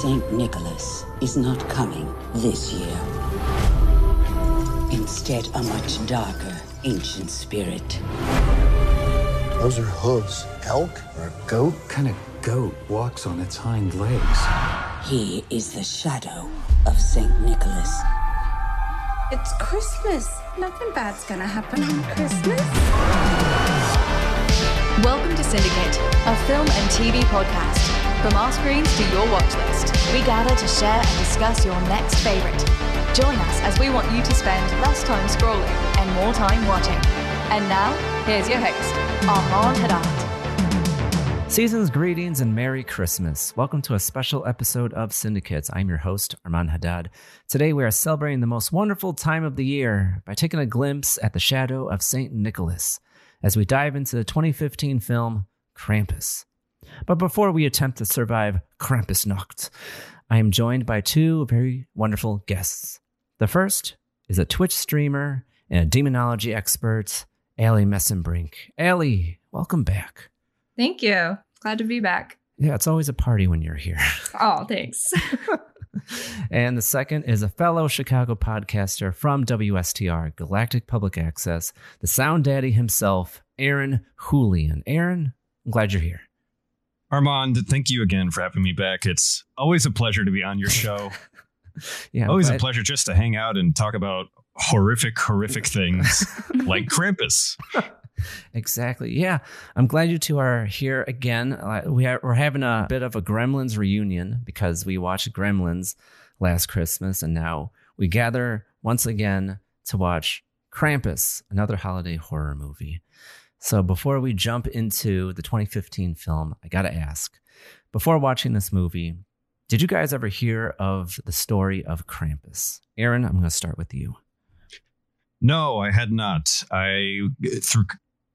St. Nicholas is not coming this year. Instead, a much darker, ancient spirit. Those are hooves. Elk? Or a goat? What kind of goat walks on its hind legs? He is the shadow of St. Nicholas. It's Christmas. Nothing bad's gonna happen on Christmas. Welcome to Syndicate, a film and TV podcast. From our screens to your watch list, we gather to share and discuss your next favorite. Join us as we want you to spend less time scrolling and more time watching. And now, here's your host, Armand Haddad. Season's greetings and Merry Christmas. Welcome to a special episode of Syndicates. I'm your host, Armand Haddad. Today we are celebrating the most wonderful time of the year by taking a glimpse at the shadow of St. Nicholas as we dive into the 2015 film Krampus. But before we attempt to survive Krampusnacht, I am joined by two very wonderful guests. The first is a Twitch streamer and a demonology expert, Allie Messenbrink. Allie, welcome back. Thank you. Glad to be back. Yeah, it's always a party when you're here. Oh, thanks. and the second is a fellow Chicago podcaster from WSTR, Galactic Public Access, the sound daddy himself, Aaron Julian. Aaron, I'm glad you're here. Armand, thank you again for having me back. It's always a pleasure to be on your show. yeah, always a pleasure just to hang out and talk about horrific, horrific things like Krampus. Exactly. Yeah. I'm glad you two are here again. Uh, we are, we're having a bit of a Gremlins reunion because we watched Gremlins last Christmas and now we gather once again to watch Krampus, another holiday horror movie. So before we jump into the 2015 film, I got to ask before watching this movie, did you guys ever hear of the story of Krampus? Aaron, I'm going to start with you. No, I had not. I, through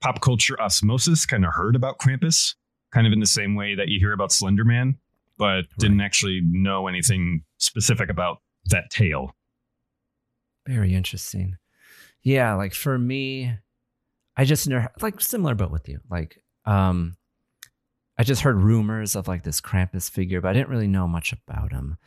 pop culture osmosis, kind of heard about Krampus, kind of in the same way that you hear about Slender Man, but right. didn't actually know anything specific about that tale. Very interesting. Yeah, like for me, I just like similar but with you. Like, um, I just heard rumors of like this Krampus figure, but I didn't really know much about him.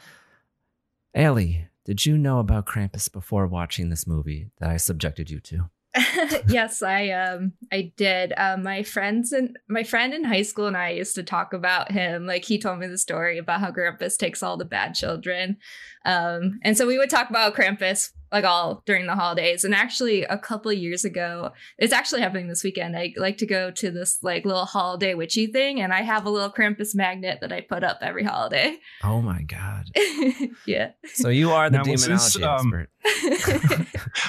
Allie, did you know about Krampus before watching this movie that I subjected you to? yes, I um I did. Um, my friends and my friend in high school and I used to talk about him. Like he told me the story about how Krampus takes all the bad children. Um, and so we would talk about Krampus like all during the holidays. And actually, a couple years ago, it's actually happening this weekend. I like to go to this like little holiday witchy thing, and I have a little Krampus magnet that I put up every holiday. Oh my god! yeah. So you are the now, demonology this, expert.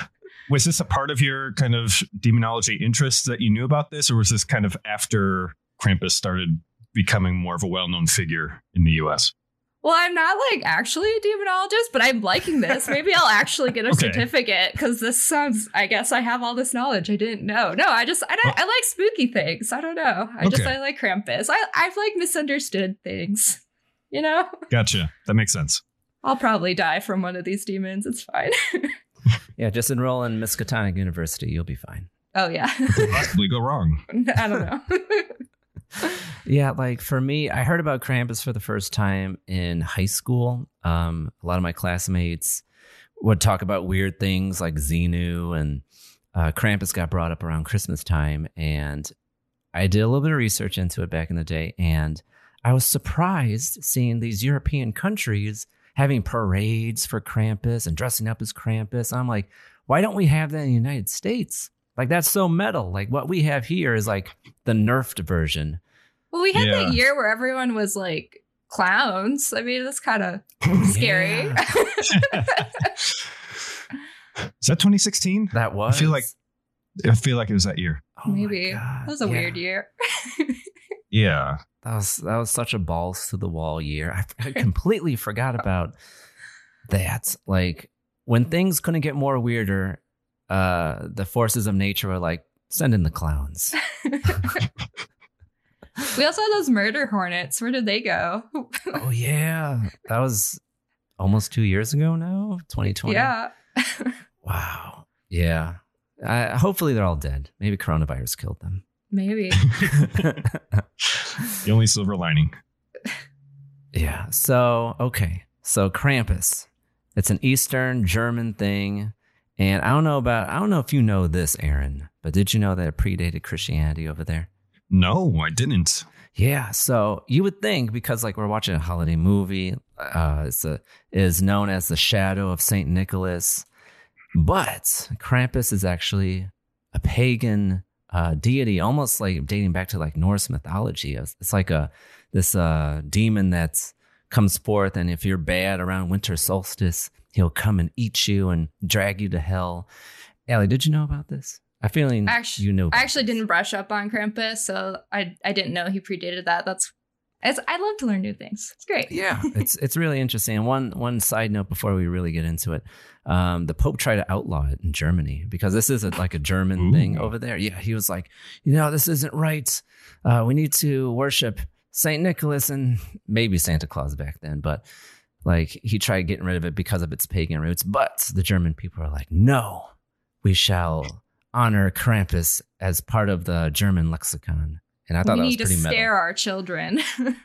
Was this a part of your kind of demonology interest that you knew about this, or was this kind of after Krampus started becoming more of a well-known figure in the U.S.? Well, I'm not like actually a demonologist, but I'm liking this. Maybe I'll actually get a Okay. certificate because this sounds. I guess I have all this knowledge I didn't know. No, I just I, don't, I like spooky things. I don't know. I just I like Krampus. I I've like misunderstood things. You know, Gotcha. That makes sense. I'll probably die from one of these demons. It's fine. Yeah, just enroll in Miskatonic University. You'll be fine. oh yeah, Could possibly go wrong. I don't know. Yeah, like for me, I heard about Krampus for the first time in high school. Um, a lot of my classmates would talk about weird things like Xenu and uh, Krampus got brought up around Christmas time. And I did a little bit of research into it back in the day. And I was surprised seeing these European countries having parades for Krampus and dressing up as Krampus. I'm like, why don't we have that in the United States? Like, that's so metal. Like, what we have here is like the nerfed version. well, we had Yeah. that year where everyone was like clowns. I mean, that's kind of scary. Yeah. Is that 2016? That was. I feel like I feel like it was that year. Oh Maybe God, that was a yeah. weird year. Yeah. That was that was such a balls to the wall year. I, I completely forgot about that. Like when things couldn't get more weirder, uh, the forces of nature were like, send in the clowns. we also had those murder hornets. Where did they go? oh yeah, that was almost two years ago now. Twenty twenty. yeah. Wow. Yeah. I, hopefully they're all dead. Maybe coronavirus killed them. Maybe. The only silver lining. Yeah. So, okay. So, Krampus. It's an Eastern German thing. And I don't know about, I don't know if you know this, Aaron, but did you know that it predated Christianity over there? No, I didn't. Yeah. So, you would think because, like, we're watching a holiday movie, uh, it's a, is known as the shadow of St. Nicholas. But Krampus is actually a pagan uh, deity, almost like dating back to like Norse mythology. It's, it's like a this uh, demon that comes forth, and if you're bad around winter solstice, he'll come and eat you and drag you to hell. Allie, did you know about this? I feeling Actually, you know. I actually didn't brush up on Krampus, so I I didn't know he predated that. That's it's, I love to learn new things. It's great. Yeah, it's it's really interesting. And one one side note before we really get into it, um, the Pope tried to outlaw it in Germany because this is a, like a German Ooh. thing over there. Yeah, he was like, you know, this isn't right. Uh, we need to worship Saint Nicholas and maybe Santa Claus back then, but like he tried getting rid of it because of its pagan roots. But the German people are like, no, we shall honor Krampus as part of the German lexicon. And I thought we that was need to scare metal. our children.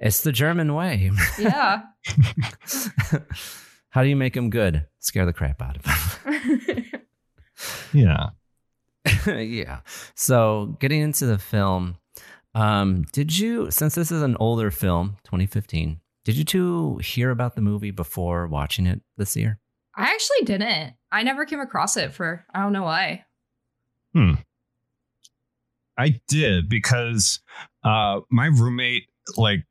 It's the German way. yeah. How do you make them good? Scare the crap out of them. Yeah. yeah. So, getting into the film, um, did you, since this is an older film, 2015, did you two hear about the movie before watching it this year? I actually didn't. I never came across it for I don't know why. Hmm. I did because uh, my roommate, like,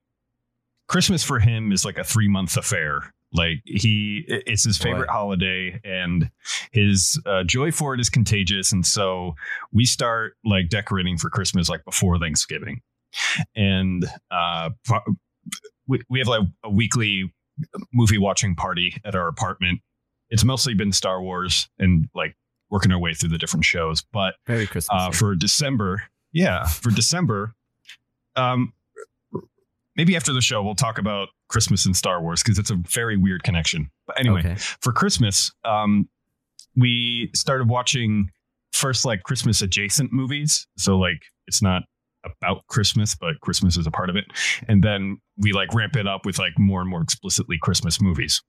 Christmas for him is like a three month affair. Like he, it's his favorite Boy. holiday, and his uh, joy for it is contagious. And so we start like decorating for Christmas like before Thanksgiving, and uh, we we have like a weekly movie watching party at our apartment. It's mostly been Star Wars and like working our way through the different shows, but Very Christmas. uh, for December. Yeah, for December. Um, maybe after the show we'll talk about Christmas and Star Wars because it's a very weird connection. But anyway, Okay. for Christmas, um, we started watching first like Christmas adjacent movies. So like it's not about Christmas, but Christmas is a part of it. And then we like ramp it up with like more and more explicitly Christmas movies.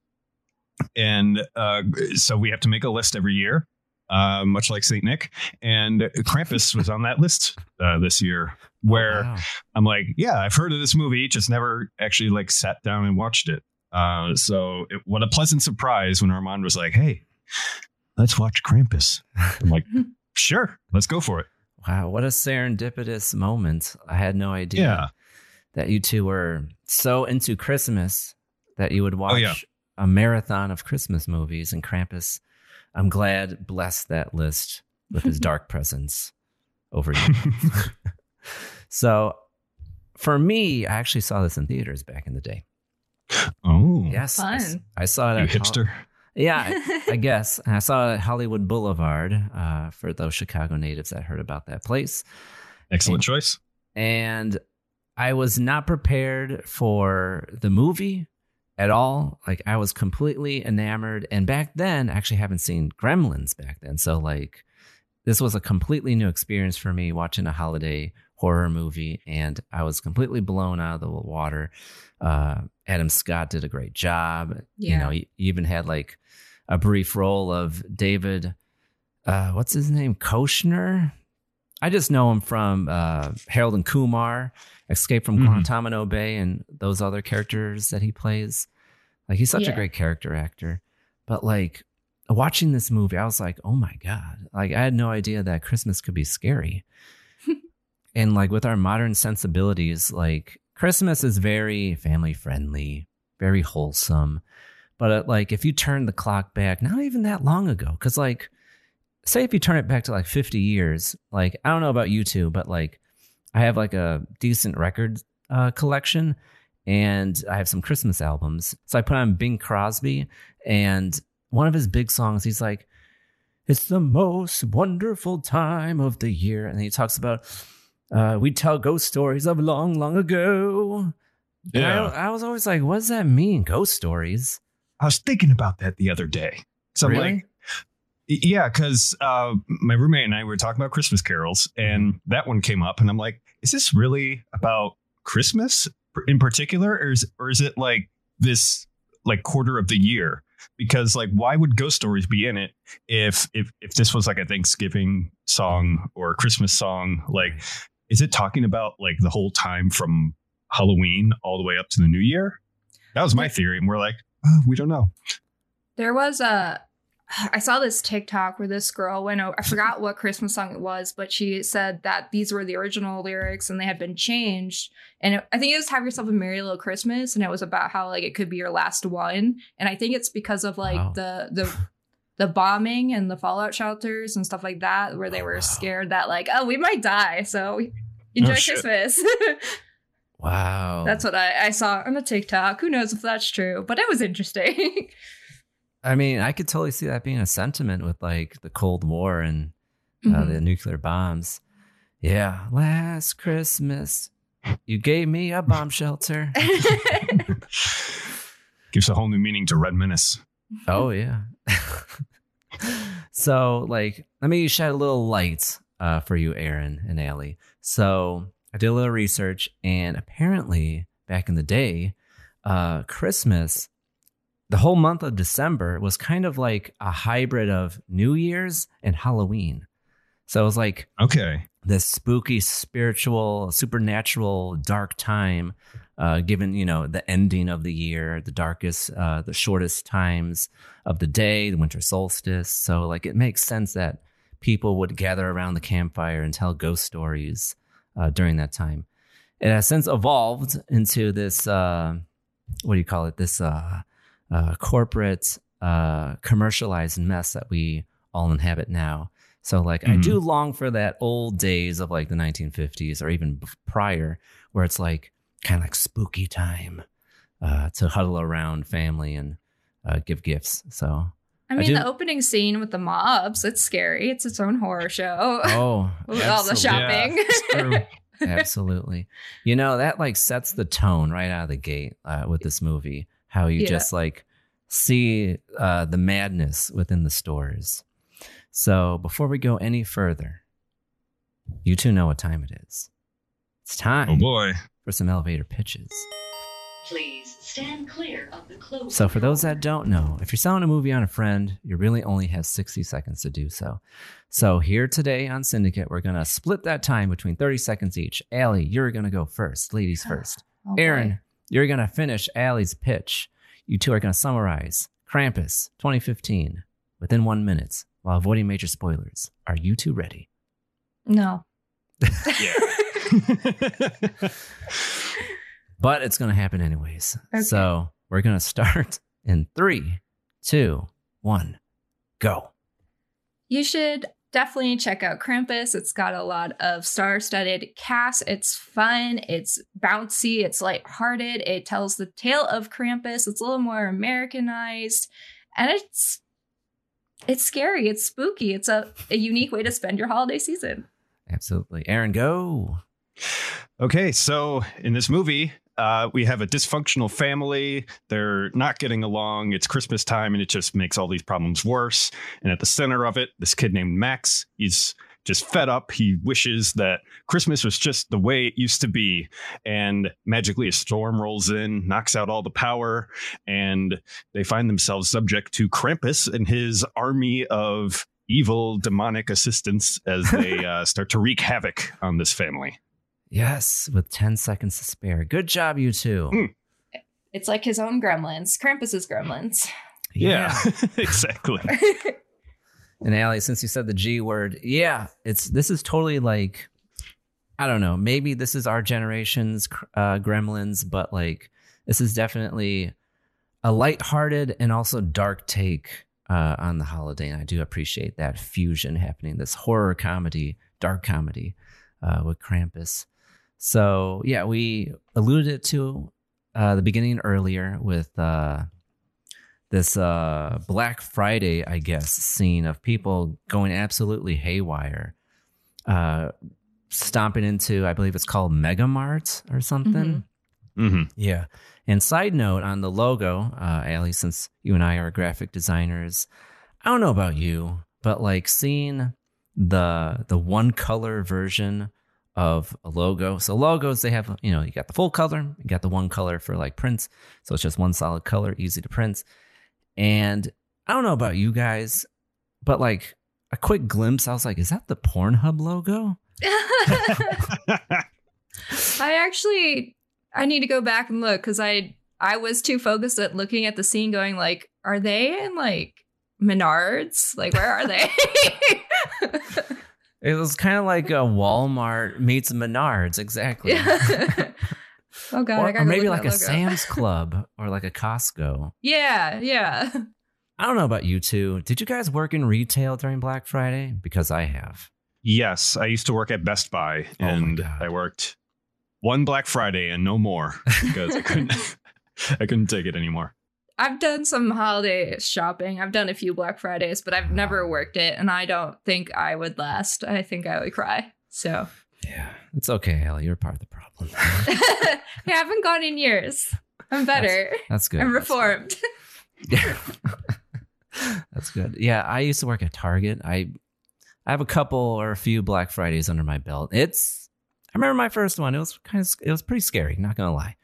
And uh, so we have to make a list every year, uh, much like Saint Nick. And Krampus was on that list uh, this year, where wow. I'm like, yeah, I've heard of this movie, just never actually like sat down and watched it. Uh, so it, what a pleasant surprise when Armand was like, hey, let's watch Krampus. I'm like, sure, let's go for it. Wow, what a serendipitous moment. I had no idea Yeah. that you two were so into Christmas that you would watch Oh, yeah. a marathon of Christmas movies and Krampus. I'm glad blessed that list with his dark presence over you. so for me, I actually saw this in theaters back in the day. Oh, yes, I s- Fun. I, saw it. you at Hol- hipster. Yeah, I, I guess. And I saw it at Hollywood Boulevard uh, for those Chicago natives that heard about that place. Excellent choice. and I was not prepared for the movie at all. Like I was completely enamored, and back then, I actually haven't seen Gremlins back then, so like this was a completely new experience for me watching a holiday horror movie, and I was completely blown out of the water. Uh, Adam Scott did a great job. You know, he he even had like a brief role of David. Uh, what's his name? Koechner. I just know him from uh, Harold and Kumar, Escape from Mhm. Guantanamo Bay, and those other characters that he plays. Like he's such a great character actor. But like watching this movie, I was like, oh my god! Like I had no idea that Christmas could be scary. and like with our modern sensibilities, like Christmas is very family friendly, very wholesome. But uh, like if you turn the clock back, not even that long ago, because like say if you turn it back to like 50 years, like I don't know about you two, but like I have like a decent record uh, collection and I have some Christmas albums. So I put on Bing Crosby and one of his big songs, he's like, It's the most wonderful time of the year. And he talks about, uh, we tell ghost stories of long, long ago. And Yeah. I, I was always like, what does that mean, ghost stories? I was thinking about that the other day. So I'm Really? like, Y- yeah, because uh, my roommate and I were talking about Christmas carols, and that one came up, and I'm like, is this really about Christmas in particular, or is or is it like this like quarter of the year? Because like, why would ghost stories be in it if if if this was like a Thanksgiving song or a Christmas song? Like, is it talking about like the whole time from Halloween all the way up to the New Year? That was my theory, and we're like, oh, we don't know. There was a I saw this TikTok where this girl went over I forgot what Christmas song it was, but she said that these were the original lyrics and they had been changed. And it, I think it was Have Yourself a Merry Little Christmas and it was about how like it could be your last one. And I think it's because of like Wow. the the the bombing and the fallout shelters and stuff like that where they Oh, were wow. scared that like oh we might die so oh, enjoy Oh, christmas Wow. that's what I, I saw on the tiktok who knows if that's true but it was interesting I mean, I could totally see that being a sentiment with like the Cold War and uh, Mhm. the nuclear bombs. Yeah, last Christmas, you gave me a bomb shelter. Gives a whole new meaning to Red Menace. oh yeah. so, like, let me shed a little light uh, for you, Aaron and Allie. So, I did a little research, and apparently, back in the day, uh, Christmas, the whole month of December was kind of like a hybrid of New Year's and Halloween. So it was like Okay. this spooky, spiritual, supernatural, dark time, uh, given you know the ending of the year, the darkest, uh, the shortest times of the day, the winter solstice. So like it makes sense that people would gather around the campfire and tell ghost stories uh, during that time. It has since evolved into this. Uh, what do you call it? This uh, corporate, uh, commercialized mess that we all inhabit now. So, like, I do long for that old days of like the 1950s or even prior, where it's like kind of like spooky time uh, to huddle around family and uh, give gifts. So, I mean, do- the opening scene with the mobs, it's scary. It's its own horror show. oh, with all the absolutely. shopping. Absolutely. You know, that like sets the tone right out of the gate uh, with this movie. How you Yeah. just like see uh, the madness within the stores. So before we go any further, you two know what time it is. It's time Oh boy. for some elevator pitches. Please stand clear of the closed So, for those that don't know, if you're selling a movie on a friend, you really only have 60 seconds to do so. So, here today on Syndicate, we're going to split that time between 30 seconds each. Allie, you're going to go first. Ladies first. Oh. Aaron, you're going to finish Allie's pitch. You two are going to summarize Krampus 2015 within one minute while avoiding major spoilers. Are you two ready? No. yeah. But it's going to happen anyways. Okay. So, we're going to start in three, two, one, go. You should definitely check out Krampus. It's got a lot of star-studded cast. It's fun. It's bouncy. It's lighthearted. It tells the tale of Krampus. It's a little more Americanized, and it's it's scary. It's spooky. It's a, a unique way to spend your holiday season. Absolutely, Aaron, go. Okay, so in this movie, uh, we have a dysfunctional family. They're not getting along. It's Christmas time, and it just makes all these problems worse. And at the center of it, this kid named Max, he's just fed up. He wishes that Christmas was just the way it used to be. And magically, a storm rolls in, knocks out all the power, and they find themselves subject to Krampus and his army of evil demonic assistants as they uh, start to wreak havoc on this family. Yes, with 10 seconds to spare. Good job, you two. Mm. It's like his own gremlins, Krampus's gremlins. Yeah, exactly. and Allie, since you said the G word, yeah, it's this is totally like I don't know, maybe this is our generation's uh, gremlins, but like this is definitely a lighthearted and also dark take uh, on the holiday. And I do appreciate that fusion happening, this horror comedy, dark comedy uh, with Krampus. So yeah, we alluded to uh, the beginning earlier with uh, this uh, Black Friday, I guess, scene of people going absolutely haywire, uh, stomping into, I believe it's called Mega Mart or something. Mm-hmm. Mm-hmm. Yeah. And side note on the logo, uh, Allie, since you and I are graphic designers, I don't know about you, but like seeing the the one color version of a logo. So logos, they have, you know, you got the full color, you got the one color for like prints. So it's just one solid color, easy to print. And I don't know about you guys, but like a quick glimpse, I was like, is that the Pornhub logo? I actually I need to go back and look because I I was too focused at looking at the scene, going like, are they in like Menards? Like, where are they? it was kind of like a Walmart meets Menards, exactly. oh god, or, I gotta or maybe like a. Sam's Club or like a Costco. Yeah, yeah. I don't know about you two. Did you guys work in retail during Black Friday? Because I have. Yes, I used to work at Best Buy, Oh and God. I worked one Black Friday and no more because I couldn't. I couldn't take it anymore. I've done some holiday shopping. I've done a few Black Fridays, but I've never worked it, and I don't think I would last. I think I would cry. So Yeah, it's okay, Ellie. You're part of the problem. I haven't gone in years. I'm better. That's good. I'm reformed. Yeah. That's good. Yeah, I used to work at Target. I I have a couple or a few Black Fridays under my belt. It's I remember my first one. It was kind of it was pretty scary, not gonna lie.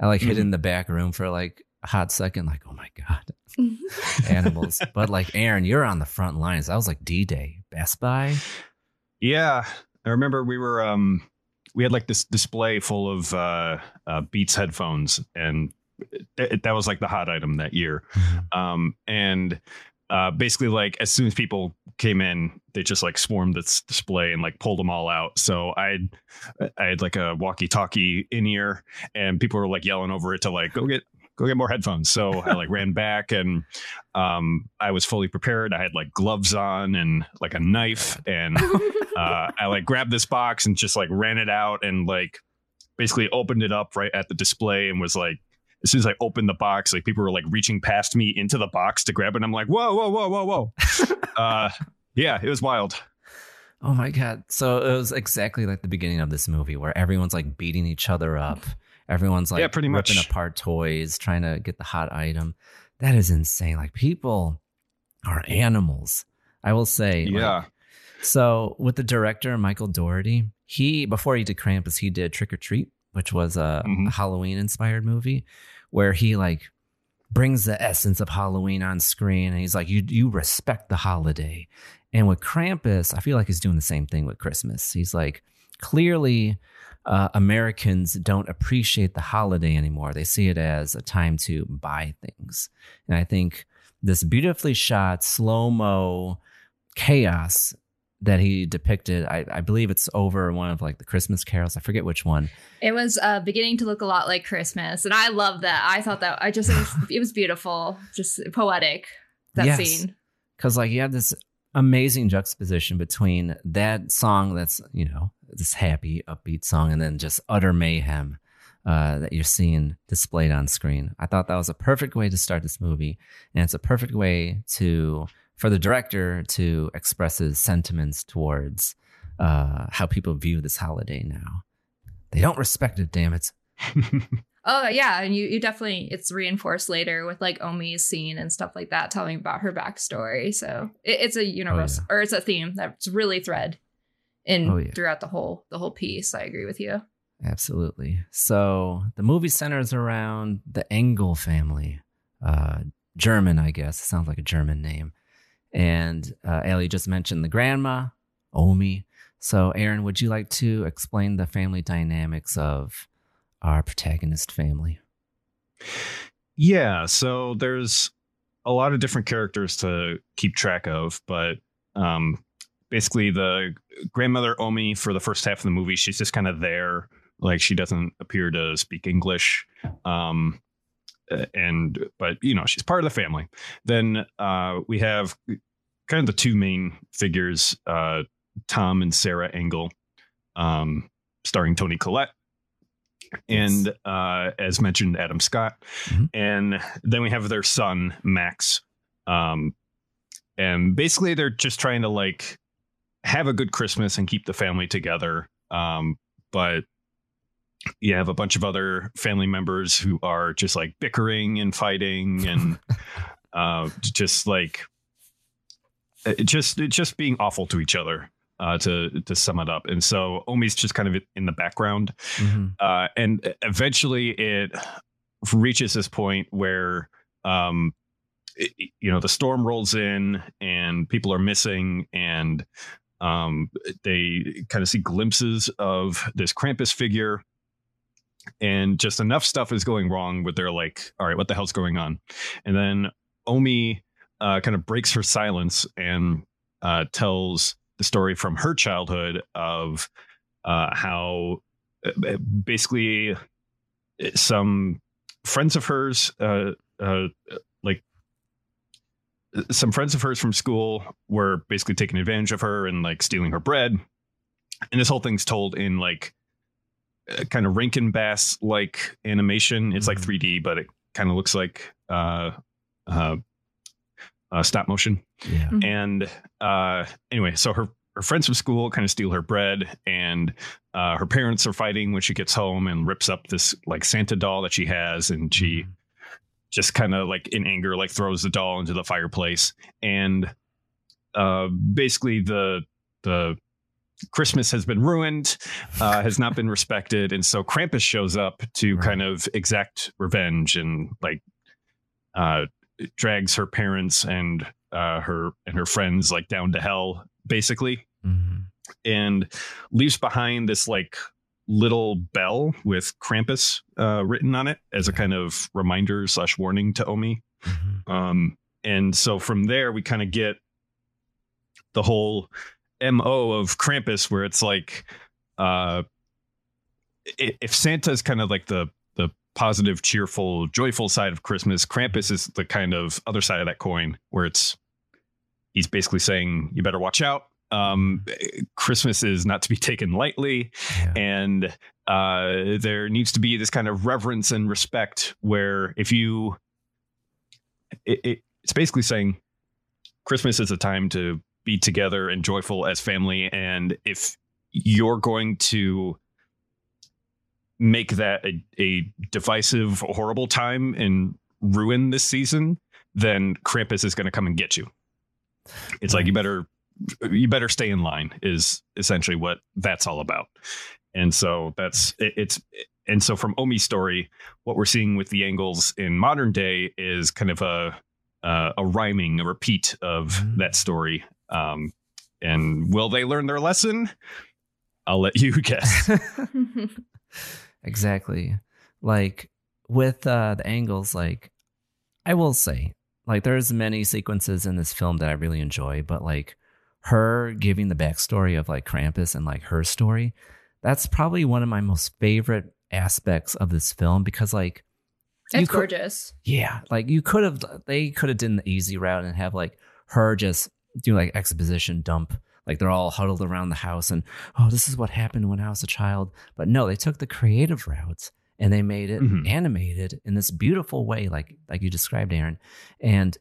I like hid mm-hmm. in the back room for like hot second, like, oh my God. Animals. but like Aaron, you're on the front lines. That was like D Day. Best Buy. Yeah, I remember we were um we had like this display full of uh, uh Beats headphones, and th- that was like the hot item that year. Um, and uh, basically, like as soon as people came in, they just like swarmed this display and like pulled them all out. So I, had I had like a walkie-talkie in ear, and people were like yelling over it to like go get go get more headphones. So I like ran back, and um, I was fully prepared. I had like gloves on and like a knife, and uh, I like grabbed this box and just like ran it out and like basically opened it up right at the display and was like as soon as I opened the box, like people were like reaching past me into the box to grab it. And I'm like, whoa, whoa, whoa, whoa, whoa. uh, yeah, it was wild. Oh my god! So it was exactly like the beginning of this movie, where everyone's like beating each other up. Everyone's like Yeah, pretty ripping much. apart toys, trying to get the hot item. That is insane. Like people are animals. I will say. like- Yeah. so with the director Michael Dougherty, he before he did Krampus, he did Trick or Treat, which was a, Mhm. a Halloween inspired movie, where he like brings the essence of Halloween on screen, and he's like, "You you respect the holiday." And with Krampus, I feel like he's doing the same thing with Christmas. He's like, clearly, uh, Americans don't appreciate the holiday anymore. They see it as a time to buy things. And I think this beautifully shot, slow mo chaos that he depicted, I, I believe it's over one of like the Christmas carols. I forget which one. It was uh, beginning to look a lot like Christmas, and I love that. I thought that I just it was, it was beautiful, just poetic. That Yes. scene. Because like you have this amazing juxtaposition between that song that's you know this happy upbeat song and then just utter mayhem uh, that you're seeing displayed on screen. I thought that was a perfect way to start this movie, and it's a perfect way to for the director to express his sentiments towards uh, how people view this holiday now. They don't respect it, damn it. Oh yeah, and you you definitely it's reinforced later with like Omi's scene and stuff like that, telling about her backstory. So it, it's a universal oh, yeah. or it's a theme that's really thread in oh, yeah. throughout the whole the whole piece. I agree with you. Absolutely. So the movie centers around the Engel family, uh, German, I guess. It sounds like a German name. And uh, Ellie just mentioned the grandma, Omi. So, Aaron, would you like to explain the family dynamics of our protagonist family? Yeah, so there's a lot of different characters to keep track of, but um, basically the grandmother Omi for the first half of the movie, she's just kind of there like she doesn't appear to speak English. Um, and but you know she's part of the family. Then uh, we have kind of the two main figures, uh, Tom and Sarah Engel, um, starring Toni Collette. And uh, as mentioned, Adam Scott, mm-hmm. and then we have their son Max, um, and basically they're just trying to like have a good Christmas and keep the family together. Um, but you have a bunch of other family members who are just like bickering and fighting and uh, just like uh, just just being awful to each other uh, to to sum it up and so omi's just kind of in the background mm-hmm. uh, and eventually it reaches this point where um, it, you know the storm rolls in and people are missing and um, they kind of see glimpses of this krampus figure and just enough stuff is going wrong where they're like, all right, what the hell's going on? And then Omi uh, kind of breaks her silence and uh, tells the story from her childhood of uh, how uh, basically uh, some friends of hers, uh, like some friends of hers from school, were basically taking advantage of her and like stealing her bread. And this whole thing's told in like kind of Rankin Bass like animation. It's like 3D, mm-hmm. but it kind of looks like uh, uh, uh, stop motion. Yeah. Mm-hmm. And uh, anyway, so her her friends from school kind of steal her bread, and uh, her parents are fighting when she gets home and rips up this like Santa doll that she has, and she mm-hmm. Just kind of like in anger like throws the doll into the fireplace, and uh, basically the the Christmas has been ruined, uh, has not been respected, and so Krampus shows up to right. kind of exact revenge and like uh, drags her parents and uh, her and her friends like down to hell, basically, mm-hmm. and leaves behind this like little bell with Krampus uh, written on it as a kind of reminder slash warning to Omi. Mm-hmm. Um, and so from there, we kind of get the whole mo of Krampus, where it's like, uh, if Santa is kind of like the the positive, cheerful, joyful side of Christmas, Krampus is the kind of other side of that coin, where it's he's basically saying you better watch out. Um, Christmas is not to be taken lightly, yeah. and uh, there needs to be this kind of reverence and respect. Where if you, it, it, it's basically saying Christmas is a time to be together and joyful as family. And if you're going to make that a, a divisive, horrible time and ruin this season, then Krampus is going to come and get you. It's like you better you better stay in line is essentially what that's all about. And so that's it, it's and so from Omi's story, what we're seeing with the Engels in modern day is kind of a uh, a rhyming, a repeat of mm-hmm. that story um, and will they learn their lesson? I'll let you guess. exactly. Like with uh, the Engels, like I will say, like there's many sequences in this film that I really enjoy, but like her giving the backstory of like Krampus and like her story, that's probably one of my most favorite aspects of this film because like it's gorgeous. Yeah, like you could have they could have done the easy route and have like her just do like exposition dump. Like they're all huddled around the house and, oh, this is what happened when I was a child. But no, they took the creative route and they made it Mhm. animated in this beautiful way, like like you described, Aaron. And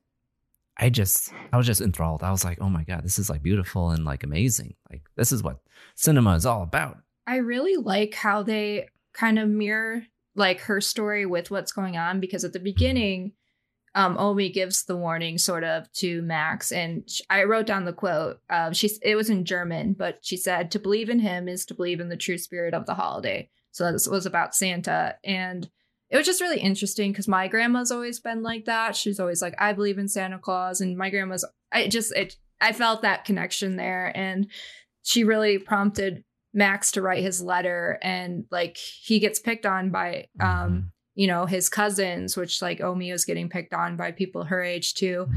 I just I was just enthralled. I was like, oh my God, this is like beautiful and like amazing. Like this is what cinema is all about. I really like how they kind of mirror like her story with what's going on because at the beginning, um, Omi gives the warning sort of to Max, and I wrote down the quote. Um, she it was in German, but she said, "To believe in him is to believe in the true spirit of the holiday." So this was about Santa, and it was just really interesting because my grandma's always been like that. She's always like, "I believe in Santa Claus," and my grandma's. I just it I felt that connection there, and she really prompted Max to write his letter and like he gets picked on by um you know his cousins which like Omi is getting picked on by people her age too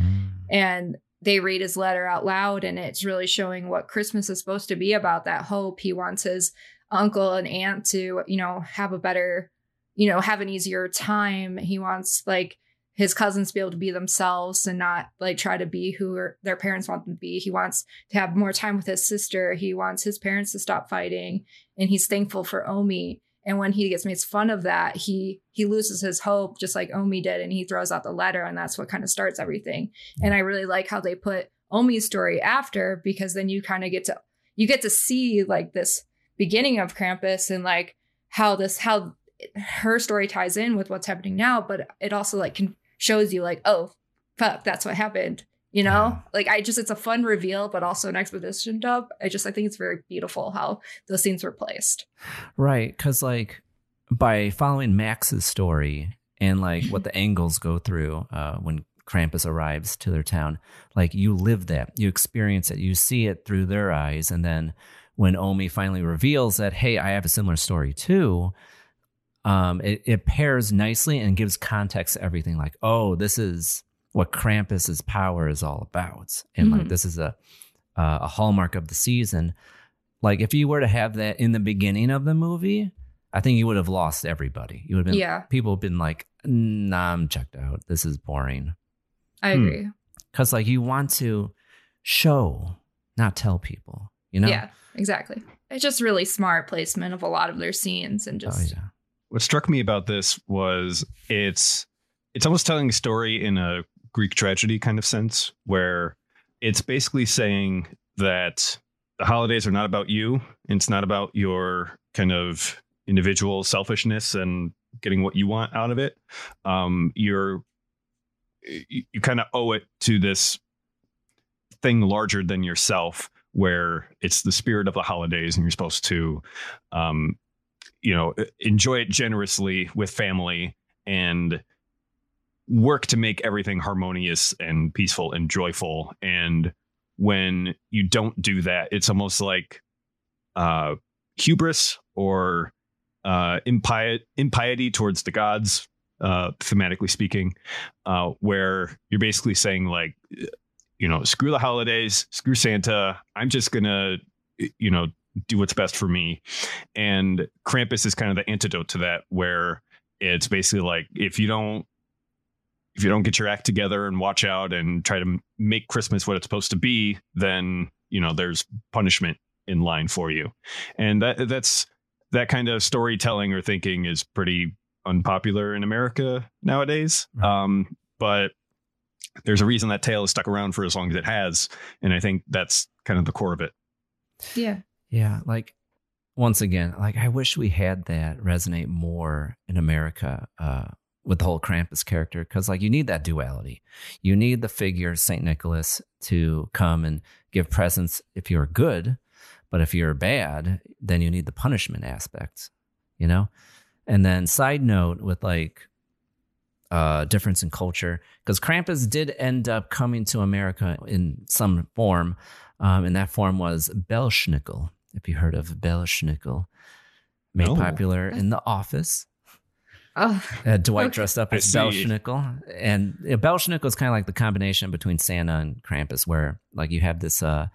and they read his letter out loud and it's really showing what Christmas is supposed to be about that hope he wants his uncle and aunt to you know have a better you know have an easier time he wants like his cousins to be able to be themselves and not like try to be who their parents want them to be. He wants to have more time with his sister. He wants his parents to stop fighting, and he's thankful for Omi. And when he gets made fun of that, he he loses his hope, just like Omi did, and he throws out the letter, and that's what kind of starts everything. And I really like how they put Omi's story after because then you kind of get to you get to see like this beginning of Krampus and like how this how her story ties in with what's happening now, but it also like can shows you like, oh, fuck, that's what happened. You know, like I just it's a fun reveal, but also an exposition dump. I just I think it's very beautiful how those scenes were placed. Right. Cause like by following Max's story and like what the Engels go through uh, when Krampus arrives to their town, like you live that, you experience it, you see it through their eyes. And then when Omi finally reveals that, hey, I have a similar story too, um, it, it pairs nicely and gives context to everything. Like, oh, this is what Krampus's power is all about. And like Mhm. this is a uh, a hallmark of the season. Like if you were to have that in the beginning of the movie, I think you would have lost everybody. You would have been Yeah. people have been like, nah, I'm checked out. This is boring. I Hmm. agree. Because like you want to show, not tell people. You know? Yeah, exactly. It's just really smart placement of a lot of their scenes and Oh just yeah. What struck me about this was it's it's almost telling a story in a Greek tragedy kind of sense, where it's basically saying that the holidays are not about you. It's not about your kind of individual selfishness and getting what you want out of it. Um, you're you, you kind of owe it to this thing larger than yourself, where it's the spirit of the holidays, and you're supposed to um, you know enjoy it generously with family and work to make everything harmonious and peaceful and joyful. And when you don't do that it's almost like uh hubris or uh impiety, impiety towards the gods uh thematically speaking uh where you're basically saying like you know screw the holidays screw santa i'm just gonna you know do what's best for me. And krampus is kind of the antidote to that where it's basically like if you don't if you don't get your act together and watch out and try to make christmas what it's supposed to be then you know there's punishment in line for you. And that that's that kind of storytelling or thinking is pretty unpopular in america nowadays. Um but there's a reason that tale has stuck around for as long as it has and i think that's kind of the core of it. Yeah. Yeah, like once again, like I wish we had that resonate more in America uh, with the whole Krampus character because, like, you need that duality. You need the figure Saint Nicholas to come and give presents if you're good, but if you're bad, then you need the punishment aspect. You know, and then side note with like uh difference in culture because Krampus did end up coming to America in some form um, and that form was Belschnickel. If you heard of Belschnickel, made No. popular in The Office. Oh, Uh, Dwight Okay. dressed up as see. Belschnickel, and uh, Belschnickel is kind of like the combination between Santa and Krampus, where like you have this uh,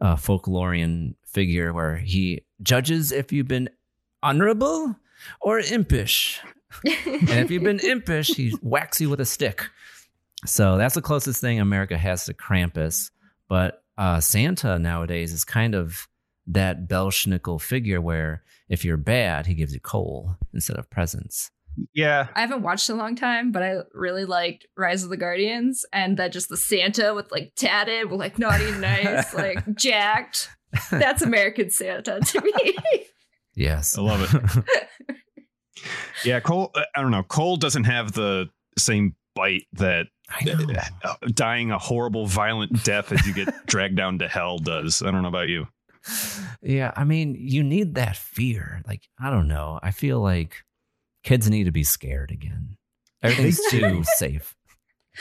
uh, folklorian figure where he judges if you've been honorable or impish, and if you've been impish, he whacks you with a stick. So that's the closest thing America has to Krampus. But uh, Santa nowadays is kind of that Belschnickel figure where if you're bad, he gives you coal instead of presents. Yeah. I haven't watched in a long time, but I really liked Rise of the Guardians and that just the Santa with like tatted, with like naughty and nice, like jacked. That's American Santa to me. Yes. I love it. yeah, coal. uh, I don't know. coal doesn't have the same bite that uh, dying a horrible, violent death as you get dragged down to hell does. I don't know about you. Yeah, I mean, you need that fear. Like, I don't know. I feel like kids need to be scared again. Everything's They do. too safe.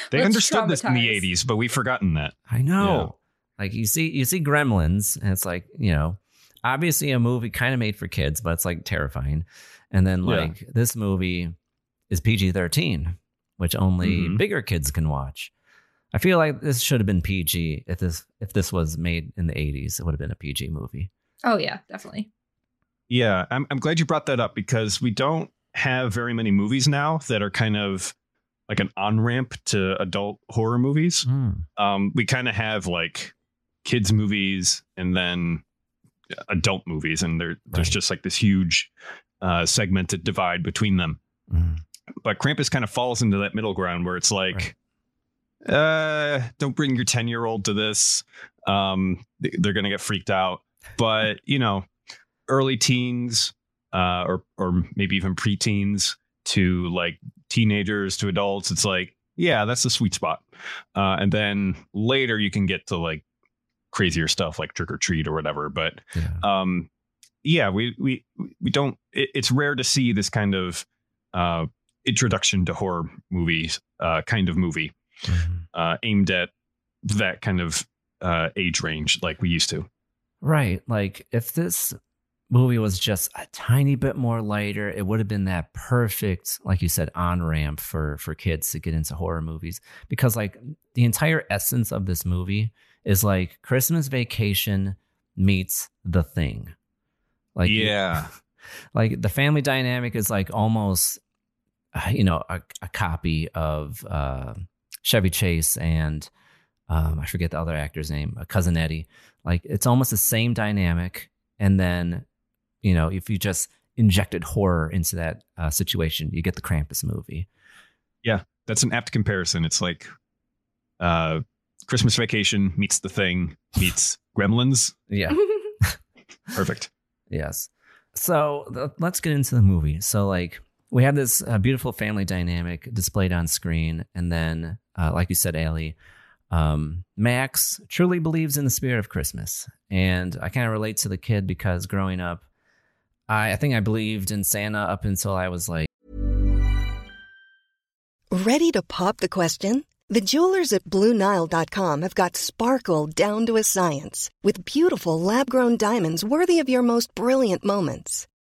They Let's understood this in the '80s, but we've forgotten that. I know. Like you see you see Gremlins and it's like, you know, obviously a movie kind of made for kids, but it's like terrifying. And then Yeah. like this movie is PG-13, which only Mhm. bigger kids can watch. I feel like this should have been PG if this if this was made in the 80s, it would have been a PG movie. oh yeah, definitely. Yeah, I'm I'm glad you brought that up because we don't have very many movies now that are kind of like an on ramp to adult horror movies. Um, we kind of have like kids movies and then adult movies, and there there's just like this huge uh, segmented divide between them. But Krampus kind of falls into that middle ground where it's like, uh, don't bring your 10 year old to this. Um, they're going to get freaked out. But, you know, early teens, uh, or, or maybe even preteens to like teenagers to adults, it's like, yeah, that's the sweet spot. Uh, and then later you can get to like crazier stuff like trick or treat or whatever. But, um, yeah, we, we, we don't, it, it's rare to see this kind of, uh, introduction to horror movies, uh, kind of movie, uh, aimed at that kind of, uh, age range like we used to. Right. Like if this movie was just a tiny bit more lighter, it would have been that perfect, like you said, on ramp for for kids to get into horror movies. Because like the entire essence of this movie is like Christmas vacation meets the thing. Like Yeah. like the family dynamic is like almost uh, you know a, a copy of uh, Chevy Chase and um, I forget the other actor's name, uh, cousin Eddie. Like it's almost the same dynamic, and then you know if you just injected horror into that uh, situation, you get the Krampus movie. Yeah, that's an apt comparison. It's like uh, Christmas Vacation meets The Thing meets Gremlins. Yeah. Perfect. Yes. So th- let's get into the movie. So like we have this uh, beautiful family dynamic displayed on screen, and then uh, like you said, Ali, um, Max truly believes in the spirit of Christmas, and I kind of relate to the kid because growing up, I, I think I believed in Santa up until I was like. Ready to pop the question? The jewelers at BlueNile.com have got sparkle down to a science with beautiful lab grown diamonds worthy of your most brilliant moments.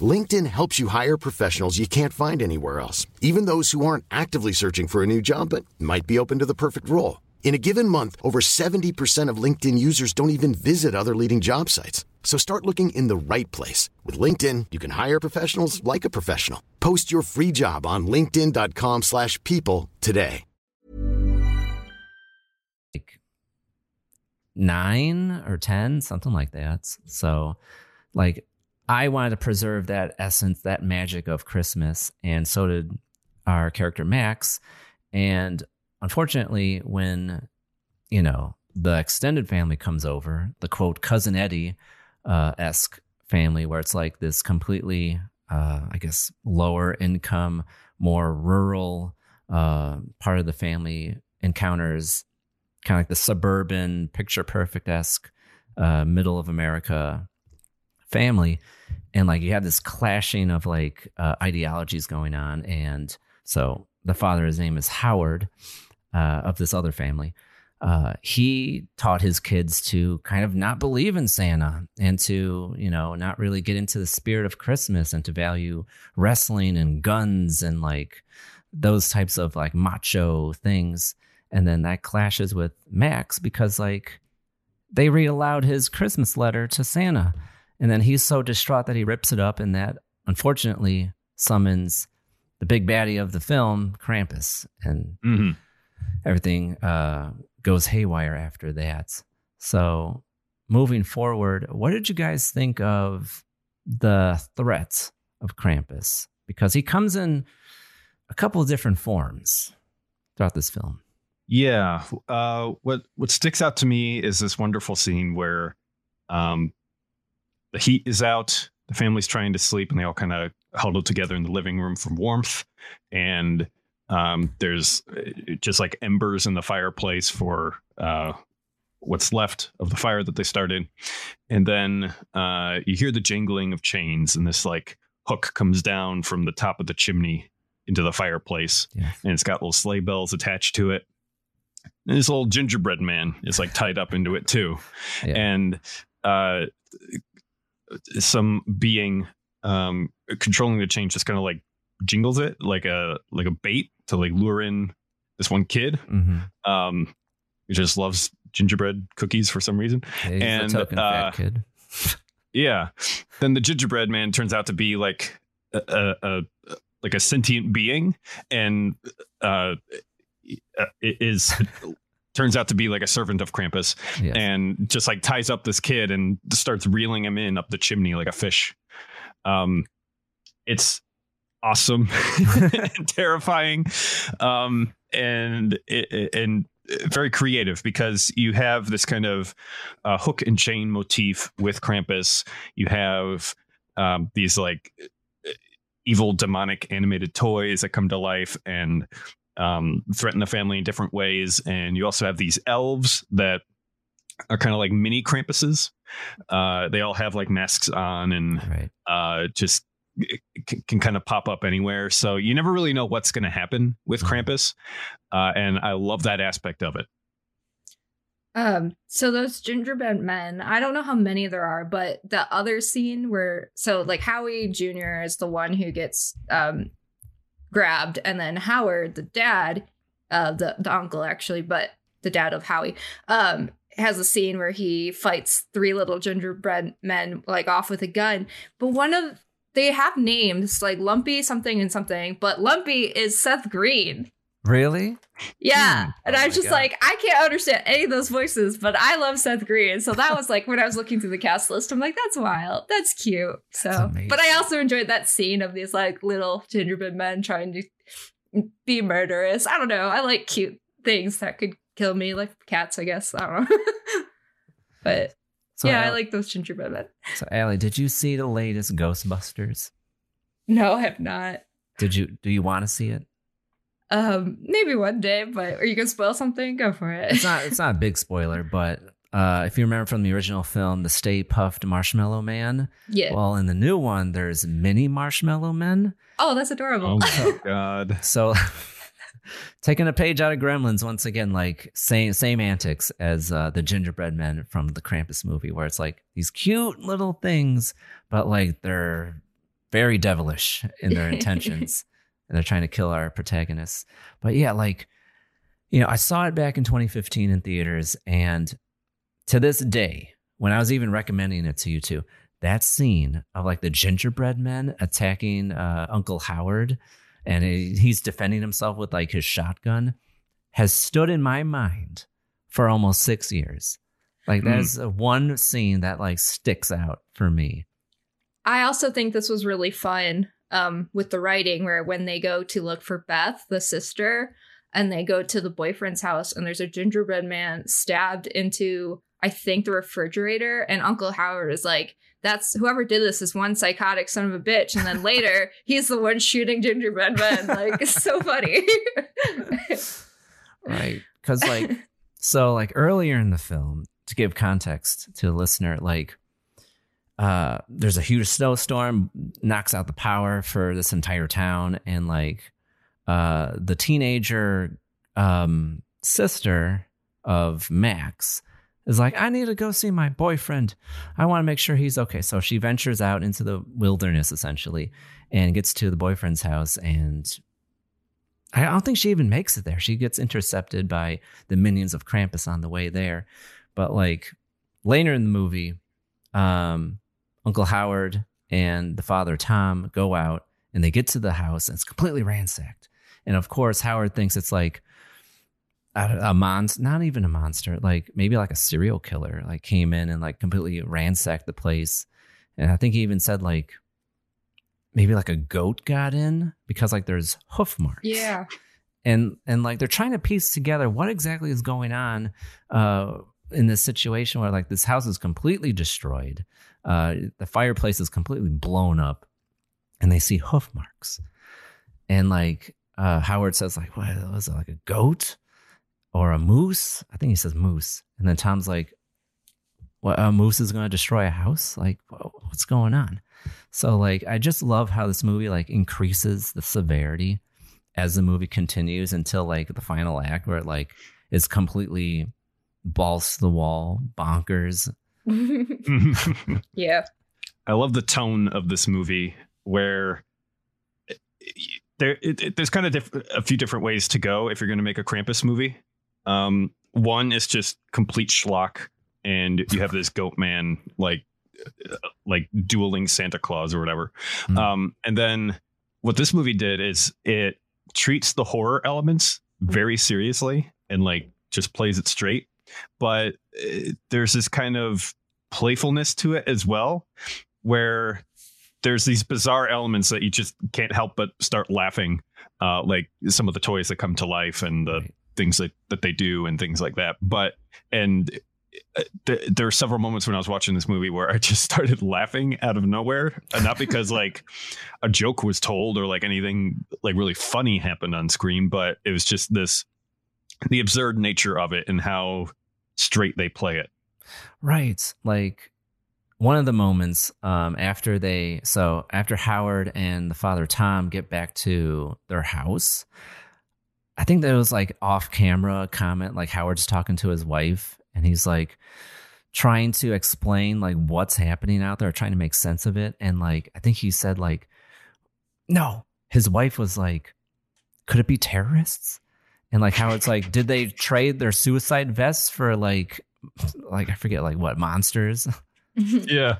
LinkedIn helps you hire professionals you can't find anywhere else, even those who aren't actively searching for a new job but might be open to the perfect role. In a given month, over 70% of LinkedIn users don't even visit other leading job sites. So start looking in the right place. With LinkedIn, you can hire professionals like a professional. Post your free job on linkedin.com/people slash people today. Like nine or 10, something like that. So, like, I wanted to preserve that essence, that magic of Christmas. And so did our character Max. And unfortunately, when, you know, the extended family comes over, the quote, cousin Eddie uh, esque family, where it's like this completely, uh, I guess, lower income, more rural uh, part of the family encounters kind of like the suburban picture perfect esque uh, middle of America family, and like you have this clashing of like uh, ideologies going on, and so the father, his name is Howard, uh, of this other family. uh, he taught his kids to kind of not believe in Santa and to, you know, not really get into the spirit of Christmas and to value wrestling and guns and like those types of like macho things. And then that clashes with Max because like they read aloud his Christmas letter to Santa. And then he's so distraught that he rips it up and that unfortunately summons the big baddie of the film, Krampus. And mm-hmm. everything uh, goes haywire after that. So, moving forward, what did you guys think of the threat of Krampus? Because he comes in a couple of different forms throughout this film. Yeah. Uh, what what sticks out to me is this wonderful scene where um, the heat is out, the family's trying to sleep, and they all kind of huddle together in the living room for warmth. And um, there's uh, just like embers in the fireplace for uh, what's left of the fire that they started. And then uh, you hear the jingling of chains, and this like hook comes down from the top of the chimney into the fireplace, yeah. and it's got little sleigh bells attached to it. And this little gingerbread man is like tied up into it too, Yeah. and uh, some being um, controlling the change just kind of like jingles it like a like a bait to like lure in this one kid Mm-hmm. um who just loves gingerbread cookies for some reason He's and uh, kid. yeah then the gingerbread man turns out to be like a, a, a like a sentient being and uh it is turns out to be like a servant of Krampus Yes. and just like ties up this kid and starts reeling him in up the chimney like a fish um it's awesome and terrifying um and it, and very creative because you have this kind of uh, hook and chain motif with Krampus. You have um, these like evil demonic animated toys that come to life and um, threaten the family in different ways. And you also have these elves that are kind of like mini Krampuses. Uh, they all have like masks on and Right. uh, just can, can kind of pop up anywhere. So you never really know what's going to happen with Krampus. Uh, and I love that aspect of it. Um, so those gingerbread men, I don't know how many there are, but the other scene where so like Howie Jr. is the one who gets um grabbed, and then Howard, the dad, uh the, the uncle actually, but the dad of Howie, um, has a scene where he fights three little gingerbread men like off with a gun. But one of they have names like Lumpy something and something, but Lumpy is Seth Green. Really? Yeah. Hmm. And Oh I was just God. like, I can't understand any of those voices, but I love Seth Green. So that was like when I was looking through the cast list, I'm like, that's wild. That's cute. So, but I also enjoyed that scene of these like little gingerbread men trying to be murderous. I don't know. I like cute things that could kill me, like cats, I guess. I don't know. but So, yeah, I like those gingerbread men. So, Allie, did you see the latest Ghostbusters? No, I have not. Did you? Do you want to see it? Um, maybe one day, but are you gonna spoil something? Go for it. It's not. It's not a big spoiler, but uh, if you remember from the original film, the Stay Puft Marshmallow Man. Yeah. Well, in the new one, there's mini Marshmallow Men. oh, that's adorable. Oh my God. So, taking a page out of Gremlins once again, like same same antics as uh, the Gingerbread Men from the Krampus movie, where it's like these cute little things, but like they're very devilish in their intentions, and they're trying to kill our protagonists. But yeah, like you know, I saw it back in 2015 in theaters, and to this day, when I was even recommending it to you two, that scene of like the gingerbread men attacking uh, Uncle Howard and he- he's defending himself with like his shotgun has stood in my mind for almost six years. Like Mm. that's one scene that like sticks out for me. I also think this was really fun um, with the writing, where when they go to look for Beth, the sister, and they go to the boyfriend's house, and there's a gingerbread man stabbed into, I think, the refrigerator, and Uncle Howard is like, "That's whoever did this is one psychotic son of a bitch," and then later he's the one shooting gingerbread men. Like, it's so funny. right because like so like earlier in the film to give context to the listener like uh there's a huge snowstorm knocks out the power for this entire town and like uh the teenager um sister of Max is like, I need to go see my boyfriend. I want to make sure he's okay. So she ventures out into the wilderness essentially and gets to the boyfriend's house. And I don't think she even makes it there. She gets intercepted by the minions of Krampus on the way there. But like later in the movie, um, Uncle Howard and the father Tom go out and they get to the house and it's completely ransacked. And of course, Howard thinks it's like a, monster, not even a monster, like maybe like a serial killer, like came in and like completely ransacked the place. And I think he even said like maybe like a goat got in because like there's hoof marks. Yeah. And and like they're trying to piece together what exactly is going on uh in this situation where like this house is completely destroyed. Uh the fireplace is completely blown up and they see hoof marks. And like uh Howard says like what was it like a goat? or a moose. I think he says moose. And then Tom's like, what, a moose is going to destroy a house? Like, what's going on? So, like, I just love how this movie, like, increases the severity as the movie continues until, like, the final act where it, like, is completely balls to the wall, bonkers. yeah. I love the tone of this movie where there it, it, there's kind of diff- a few different ways to go if you're going to make a Krampus movie. Um, one is just complete schlock, and you have this goat man like like dueling Santa Claus or whatever. Mm. Um, and then what this movie did is it treats the horror elements very seriously and like just plays it straight, but it, uh, there's this kind of playfulness to it as well, where there's these bizarre elements that you just can't help but start laughing, uh, like some of the toys that come to life and the things that, that they do and things like that. But, and uh, th- there are several moments when I was watching this movie where I just started laughing out of nowhere, and not because like a joke was told or like anything like really funny happened on screen, but it was just this the absurd nature of it and how straight they play it. Right. Like one of the moments um, after they so after Howard and the father Tom get back to their house, I think there was like off camera comment, like Howard's talking to his wife and he's like trying to explain like what's happening out there, trying to make sense of it. And like, I think he said like, no, his wife was like, could it be terrorists? And like how it's like, did they trade their suicide vests for like, like I forget, like what monsters? yeah,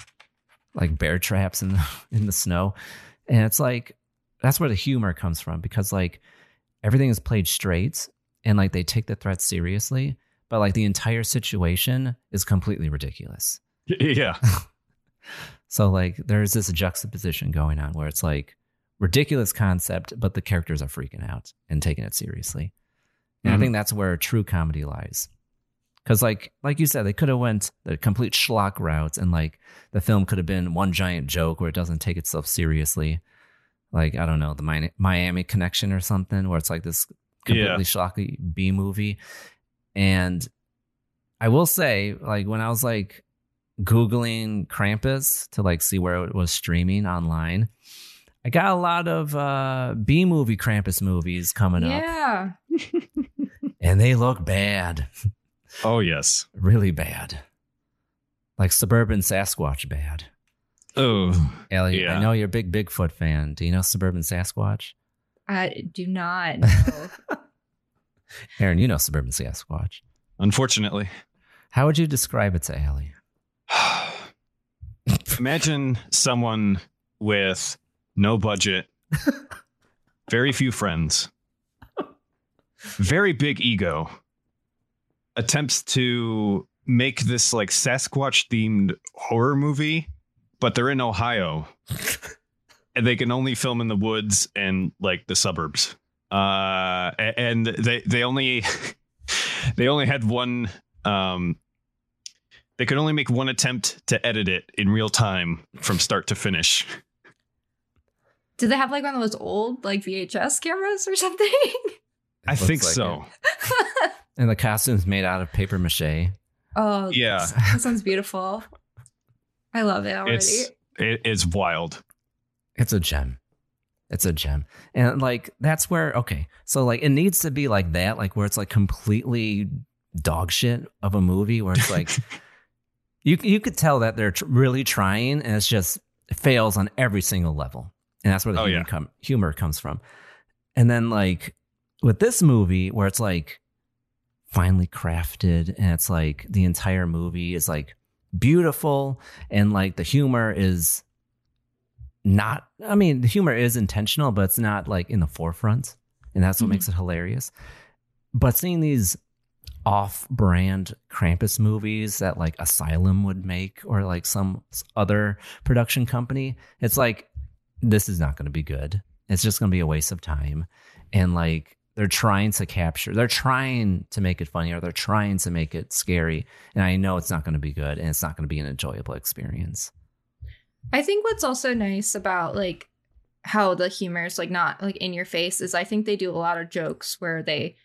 like bear traps in the, in the snow. And it's like that's where the humor comes from because like everything is played straight and like they take the threat seriously, but like the entire situation is completely ridiculous. Yeah. so like there's this juxtaposition going on where it's like ridiculous concept, but the characters are freaking out and taking it seriously. And mm-hmm. I think that's where true comedy lies. Cause like like you said, they could have went the complete schlock route and like the film could have been one giant joke where it doesn't take itself seriously like I don't know the Miami Connection or something, where it's like this completely yeah. shocky B movie. And I will say, like when I was like googling Krampus to like see where it was streaming online, I got a lot of uh, B movie Krampus movies coming yeah. up. Yeah, and they look bad. Oh yes, really bad. Like suburban Sasquatch bad. Oh, Ellie, yeah. I know you're a big Bigfoot fan. Do you know Suburban Sasquatch? I do not. Aaron, you know Suburban Sasquatch. Unfortunately. How would you describe it to Allie? Imagine someone with no budget, very few friends, very big ego, attempts to make this like Sasquatch themed horror movie but they're in Ohio, and they can only film in the woods and like the suburbs. Uh, and they they only they only had one. Um, they could only make one attempt to edit it in real time from start to finish. Do they have like one of those old like VHS cameras or something? I think like so. and the costume's made out of paper mache. Oh, yeah. That sounds beautiful. I love it already. It's, it is wild. It's a gem. It's a gem. And like that's where okay. So like it needs to be like that, like where it's like completely dog shit of a movie where it's like you you could tell that they're tr- really trying and it's just it fails on every single level. And that's where the Oh, humor, yeah. come, humor comes from. And then like with this movie where it's like finely crafted and it's like the entire movie is like beautiful and like the humor is not I mean the humor is intentional but it's not like in the forefront and that's what Mhm. makes it hilarious. But seeing these off-brand Krampus movies that like Asylum would make or like some other production company, it's like this is not going to be good. It's just going to be a waste of time. And like they're trying to capture, they're trying to make it funny or they're trying to make it scary. And I know it's not going to be good and it's not going to be an enjoyable experience. I think what's also nice about like how the humor is like not like in your face is I think they do a lot of jokes where they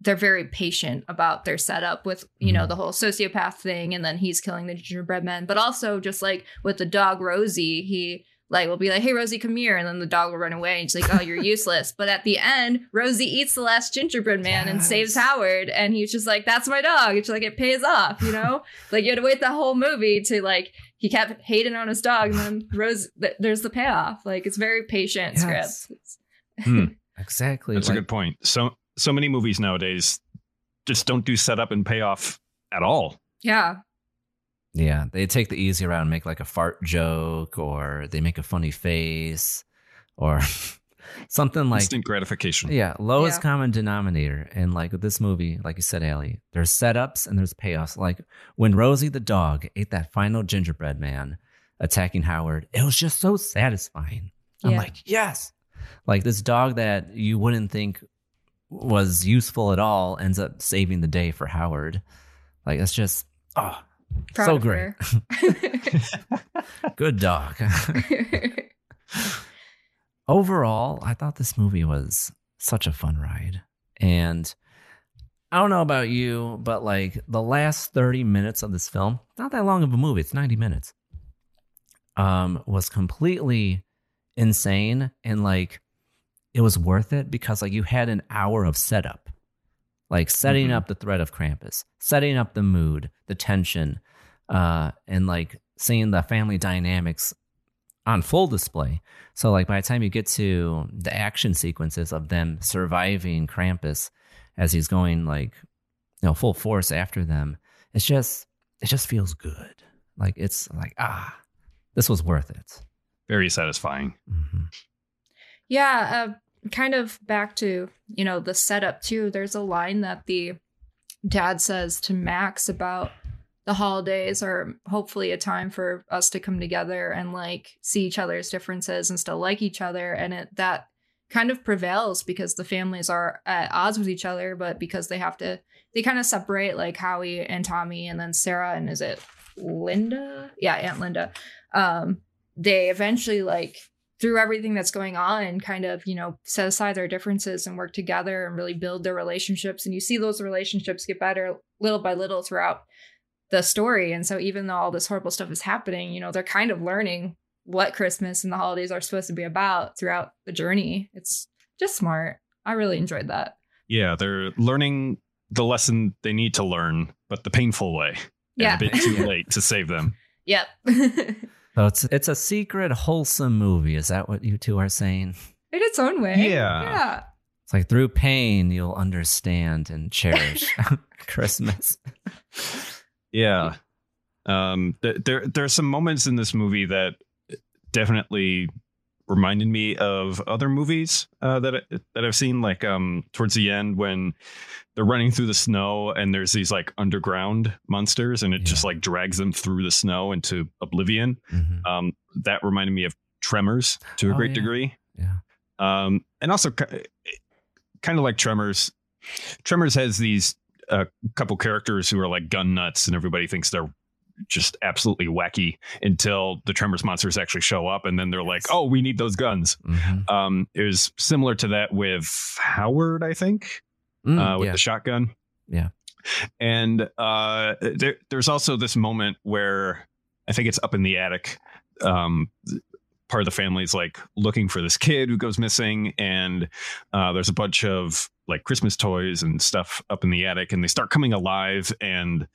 they're very patient about their setup with you know Mhm. the whole sociopath thing and then he's killing the gingerbread men but also just like with the dog Rosie he like we'll be like hey Rosie come here and then the dog will run away and she's like oh you're useless but at the end Rosie eats the last gingerbread man and saves Howard and he's just like that's my dog it's like it pays off you know like you had to wait the whole movie to like he kept hating on his dog and then Rose th- there's the payoff like it's very patient Yes. script Hmm. Exactly. That's Like- a good point. So so many movies nowadays just don't do setup and payoff at all. yeah Yeah, they take the easy route and make like a fart joke, or they make a funny face, or something like Instant gratification. yeah, lowest Yeah. common denominator. And like with this movie, like you said, Allie, there's setups and there's payoffs. Like when Rosie the dog ate that final gingerbread man attacking Howard, it was just so satisfying. I'm like, yes, like this dog that you wouldn't think was useful at all ends up saving the day for Howard. Like it's just oh, Proud so great. Good dog. Overall, I thought this movie was such a fun ride. And I don't know about you, but like the last 30 minutes of this film, not that long of a movie, it's 90 minutes. Um, was completely insane and like it was worth it because like you had an hour of setup. Like setting Mhm. up the threat of Krampus, setting up the mood, the tension, uh, and like seeing the family dynamics on full display. So like by the time you get to the action sequences of them surviving Krampus as he's going like you know full force after them, it's just it just feels good. Like it's like ah, this was worth it. Very satisfying. Mhm. Yeah, uh, kind of back to you know the setup too. There's a line that the dad says to Max about the holidays are hopefully a time for us to come together and like see each other's differences and still like each other, and it that kind of prevails because the families are at odds with each other, but because they have to, they kind of separate like Howie and Tommy, and then Sarah and is it Linda? Yeah, Aunt Linda. Um, they eventually like through everything that's going on kind of you know set aside their differences and work together and really build their relationships and you see those relationships get better little by little throughout the story and so even though all this horrible stuff is happening you know they're kind of learning what christmas and the holidays are supposed to be about throughout the journey it's just smart i really enjoyed that Yeah, they're learning the lesson they need to learn, but the painful way. And Yeah. a bit too late to save them. yep So it's it's a secret wholesome movie. Is that what you two are saying? in its own way Yeah. yeah It's like through pain you'll understand and cherish Christmas. Yeah. Um, th- there there are some moments in this movie that definitely reminded me of other movies uh, that that I've seen. Like um, towards the end when they're running through the snow and there's these like underground monsters and it just like drags them through the snow into oblivion. Mhm. Um, that reminded me of Tremors to a Oh, great yeah. degree. Yeah. Um, and also kind of like Tremors. Tremors has these uh, couple characters who are like gun nuts, and everybody thinks they're just absolutely wacky until the Tremors monsters actually show up, and then they're like, "Oh, we need those guns." Mhm. Um, it was similar to that with Howard, I think, Mm, uh, with yeah. the shotgun. Yeah. And uh, there, there's also this moment where I think it's up in the attic. Um, part of the family is like looking for this kid who goes missing, and uh, there's a bunch of like Christmas toys and stuff up in the attic, and they start coming alive, and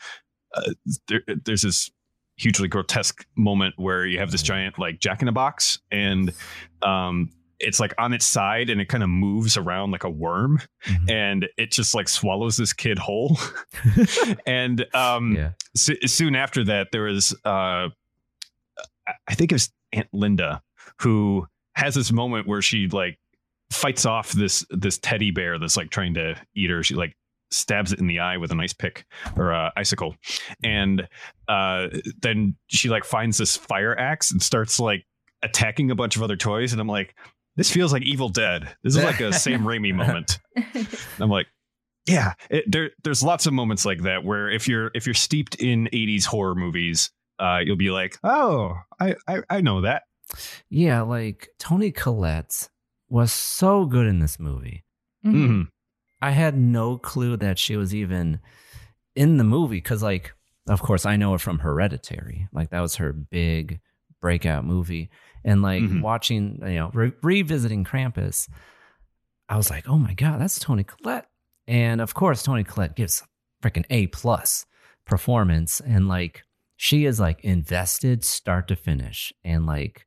uh, there, there's this hugely grotesque moment where you have this giant like jack in a box and um it's like on its side and it kind of moves around like a worm mm-hmm. and it just like swallows this kid whole and um yeah. so, soon after that there was uh i think it was aunt linda who has this moment where she like fights off this this teddy bear that's like trying to eat her she like stabs it in the eye with an ice pick or uh, icicle and uh then she like finds this fire axe and starts like attacking a bunch of other toys and i'm like this feels like Evil Dead. This is like a Sam Raimi moment. I'm like, yeah, it, there, there's lots of moments like that where if you're if you're steeped in 80s horror movies, uh, you'll be like, oh, I, I, I know that. Yeah, like Toni Collette was so good in this movie. Mm-hmm. Mm-hmm. I had no clue that she was even in the movie because, like, of course, I know her from Hereditary. Like that was her big breakout movie and like mm-hmm. watching, you know, re- revisiting Krampus, I was like, oh my god, that's Toni Collette, and of course, Toni Collette gives freaking A plus performance, and like she is like invested start to finish, and like.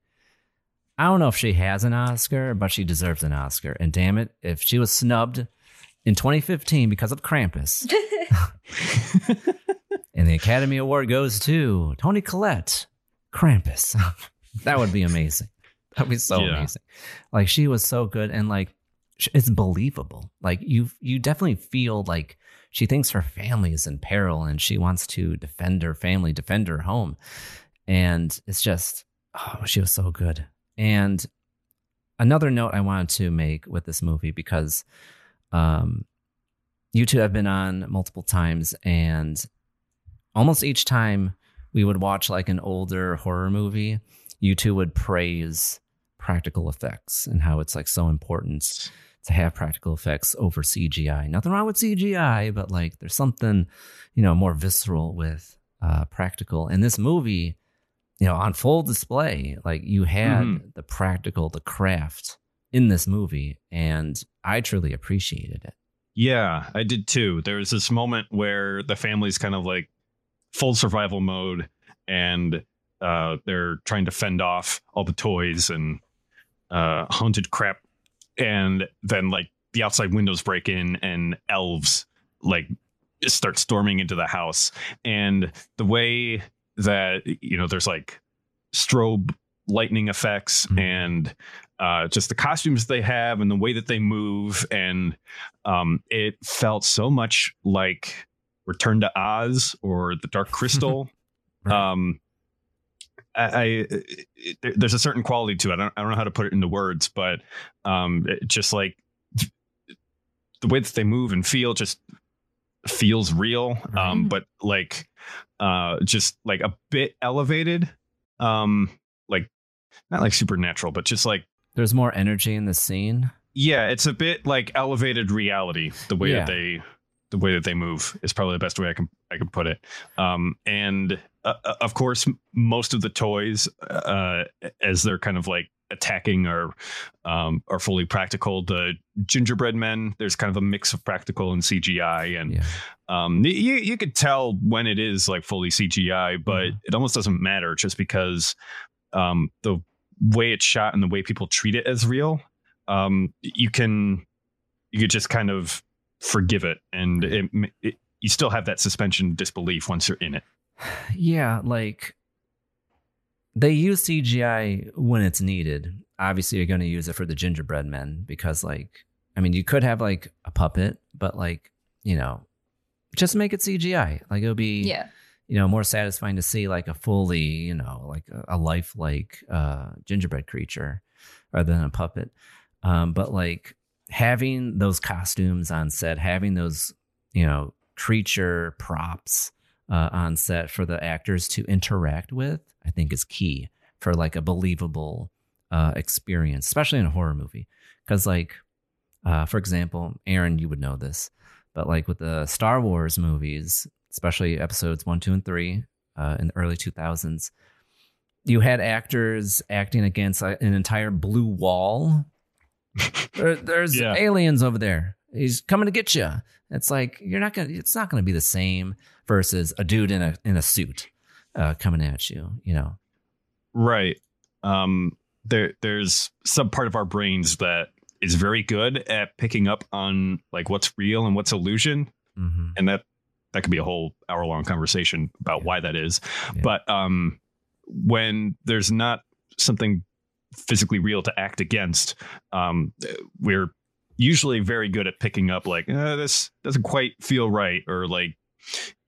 I don't know if she has an Oscar, but she deserves an Oscar. And damn it, if she was snubbed in 2015 because of Krampus, and the Academy Award goes to Toni Collette, Krampus. That would be amazing. That'd be so yeah. amazing. Like she was so good and like it's believable. Like you you definitely feel like she thinks her family is in peril and she wants to defend her family, defend her home. And it's just oh, she was so good. And another note I wanted to make with this movie because um you two have been on multiple times and almost each time we would watch like an older horror movie you two would praise practical effects and how it's like so important to have practical effects over CGI. Nothing wrong with CGI, but like there's something, you know, more visceral with uh, practical. And this movie, you know, on full display, like you had mm-hmm. the practical, the craft in this movie, and I truly appreciated it. Yeah, I did too. There was this moment where the family's kind of like full survival mode and uh, they're trying to fend off all the toys and uh, haunted crap, and then like the outside windows break in and elves like start storming into the house, and the way that you know there's like strobe lightning effects mm-hmm. and uh, just the costumes they have and the way that they move and um, it felt so much like Return to Oz or The Dark Crystal. right. um, I, I, there's a certain quality to it. I don't, I don't know how to put it into words, but um, just like the way that they move and feel just feels real. Um, but like uh, just like a bit elevated. Um, like not like supernatural, but just like there's more energy in the scene. Yeah, it's a bit like elevated reality. The way yeah. that they the way that they move is probably the best way I can I can put it. Um, and uh, uh of course, most of the toys, uh, as they're kind of like attacking, are um, are fully practical. The gingerbread men, there's kind of a mix of practical and CGI, and yeah. um, you you could tell when it is like fully CGI, but mm-hmm. it almost doesn't matter just because um, the way it's shot and the way people treat it as real. Um, you can you could just kind of forgive it, and it, it, you still have that suspension disbelief once you're in it. Yeah, like they use CGI when it's needed. Obviously, you're going to use it for the gingerbread men because, like, I mean, you could have like a puppet, but like, you know, just make it CGI. Like, it'll be, yeah, you know, more satisfying to see like a fully, you know, like a, lifelike uh, gingerbread creature rather than a puppet. Um, but like, having those costumes on set, having those, you know, creature props uh, on set for the actors to interact with, I think is key for like a believable uh, experience, especially in a horror movie. Because, like, uh, for example, Aaron, you would know this, but like with the Star Wars movies, especially episodes one, two, and three uh, in the early 2000s, you had actors acting against an entire blue wall. there, there's Yeah. aliens over there. He's coming to get you. It's like you're not gonna. It's not gonna be the same versus a dude in a in a suit uh, coming at you. You know. Right. Um, there, there's some part of our brains that is very good at picking up on like what's real and what's illusion, Mm-hmm. and that that could be a whole hour long conversation about why that is. But um, when there's not something physically real to act against, um, we're usually very good at picking up like eh, this doesn't quite feel right, or like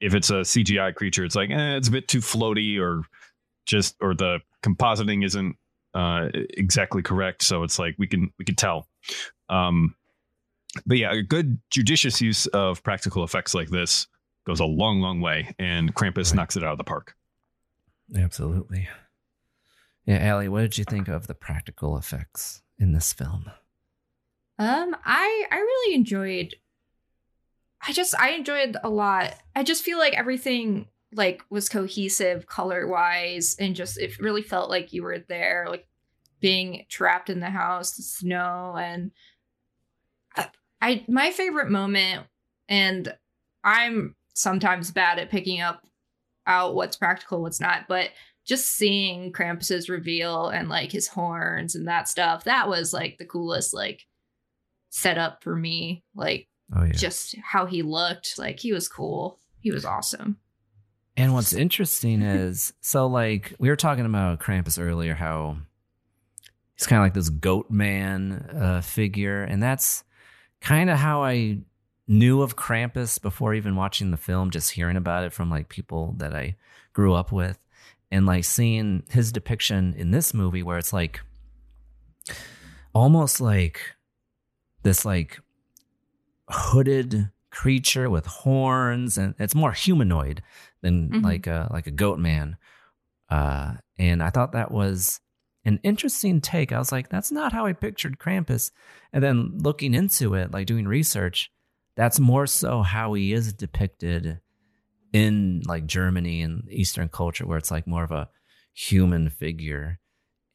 if it's a CGI creature, it's like eh, it's a bit too floaty, or just or the compositing isn't uh, exactly correct. So it's like we can we can tell. Um, but yeah, a good judicious use of practical effects like this goes a long, long way, and Krampus knocks it out of the park. Absolutely. Yeah, Allie, what did you think of the practical effects in this film? Um, I I really enjoyed. I just I enjoyed a lot. I just feel like everything like was cohesive color wise, and just it really felt like you were there, like being trapped in the house, the snow, and I, I my favorite moment, and I'm sometimes bad at picking up out what's practical, what's not, but just seeing Krampus's reveal and like his horns and that stuff, that was like the coolest like setup for me. Like Oh yeah. just how he looked, like he was cool. He was awesome. And what's interesting is so like we were talking about Krampus earlier, how he's kind of like this goat man uh, figure, and that's kind of how I knew of Krampus before even watching the film, just hearing about it from like people that I grew up with, and like seeing his depiction in this movie where it's like almost like this like hooded creature with horns and it's more humanoid than Mhm. like a like a goat man. Uh and i thought that was an interesting take. I was like that's not how i pictured krampus. And then looking into it like doing research that's more so how he is depicted in like germany and eastern culture where it's like more of a human figure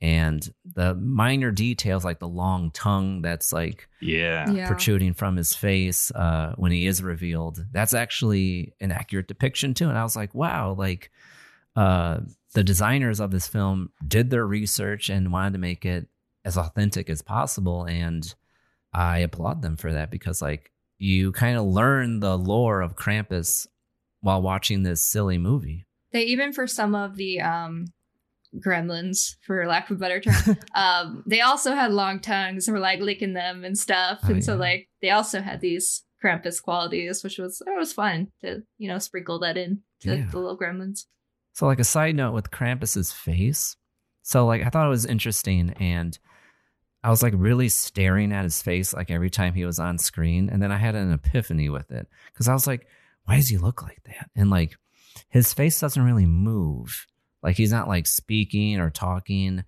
and the minor details like the long tongue that's like Yeah. Yeah. protruding from his face uh, when he is revealed. That's actually an accurate depiction too. And I was like, wow, like uh, the designers of this film did their research and wanted to make it as authentic as possible. And I applaud them for that because like you kind of learn the lore of Krampus while watching this silly movie. They even for some of the um gremlins, for lack of a better term, um, they also had long tongues and were like licking them and stuff. Oh, and so like they also had these Krampus qualities, which was it was fun to, you know, sprinkle that in to Yeah. the little gremlins. So, like a side note with Krampus's face. So, like, I thought it was interesting, and I was like really staring at his face like every time he was on screen, and then I had an epiphany with it because I was like, "Why does he look like that?" And like, his face doesn't really move. Like he's not like speaking or talking.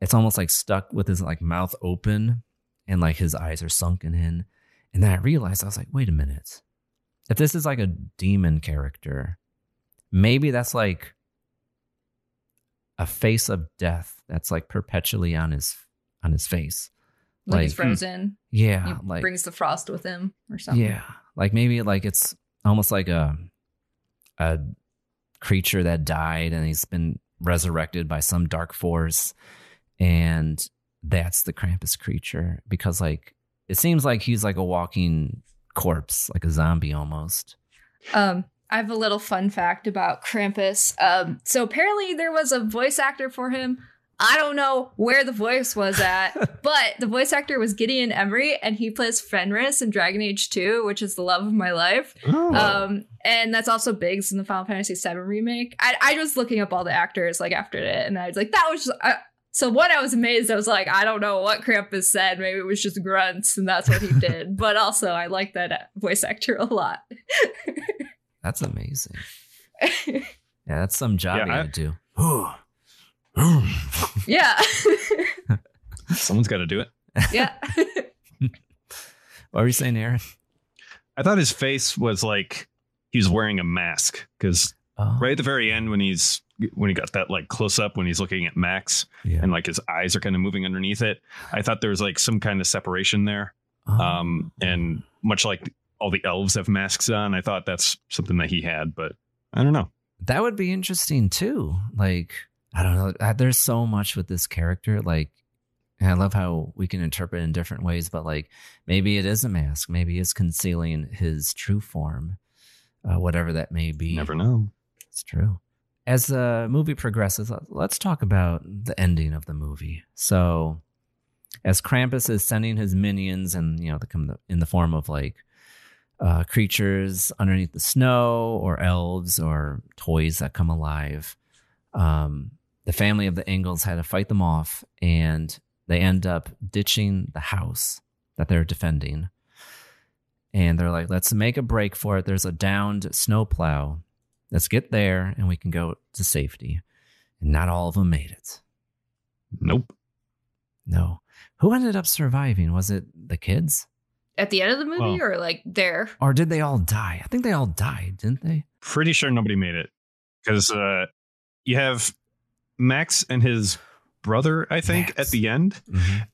It's almost like stuck with his like mouth open, and like his eyes are sunken in. And then I realized I was like, "Wait a minute." If this is like a demon character, maybe that's like a face of death that's like perpetually on his on his face Like, he's frozen. yeah He like brings the frost with him or something. yeah like maybe like it's almost like a a creature that died and he's been resurrected by some dark force and that's the krampus creature because like it seems like he's like a walking corpse like a zombie almost Um, I have a little fun fact about Krampus. Um, so apparently there was a voice actor for him. I don't know where the voice was at, but the voice actor was Gideon Emery, and he plays Fenris in Dragon Age 2, which is the love of my life. Oh. Um, and that's also Biggs in the Final Fantasy VII remake. I, I was looking up all the actors like after it, and I was like, that was just. I, so one, I was amazed. I was like, I don't know what Krampus said. Maybe it was just grunts, and that's what he did. but also, I like that voice actor a lot. that's amazing yeah that's some job Yeah, you I- gotta do yeah, Someone's got to do it. yeah. what were you saying aaron I thought his face was like he was wearing a mask because Oh. Right at the very end when he's when he got that like close up when he's looking at Max Yeah. and like his eyes are kind of moving underneath it. I thought there was like some kind of separation there. Oh. Um, and much like all the elves have masks on, I thought that's something that he had, but I don't know. That would be interesting too. Like, I don't know. There's so much with this character. Like, I love how we can interpret it in different ways, but like maybe it is a mask. Maybe it's concealing his true form, uh, whatever that may be. Never know. It's true. As the movie progresses, let- let's talk about the ending of the movie. So, as Krampus is sending his minions, and you know, they come in the form of like uh, creatures underneath the snow, or elves, or toys that come alive. Um, the family of the Engels had to fight them off, and they end up ditching the house that they're defending. And they're like, let's make a break for it. There's a downed snowplow. Let's get there and we can go to safety. And not all of them made it. Nope. No. Who ended up surviving? Was it the kids? At the end of the movie, Well- or like there? Or did they all die? I think they all died, didn't they? Pretty sure nobody made it because uh, you have Max and his brother, I think, Max. at the end,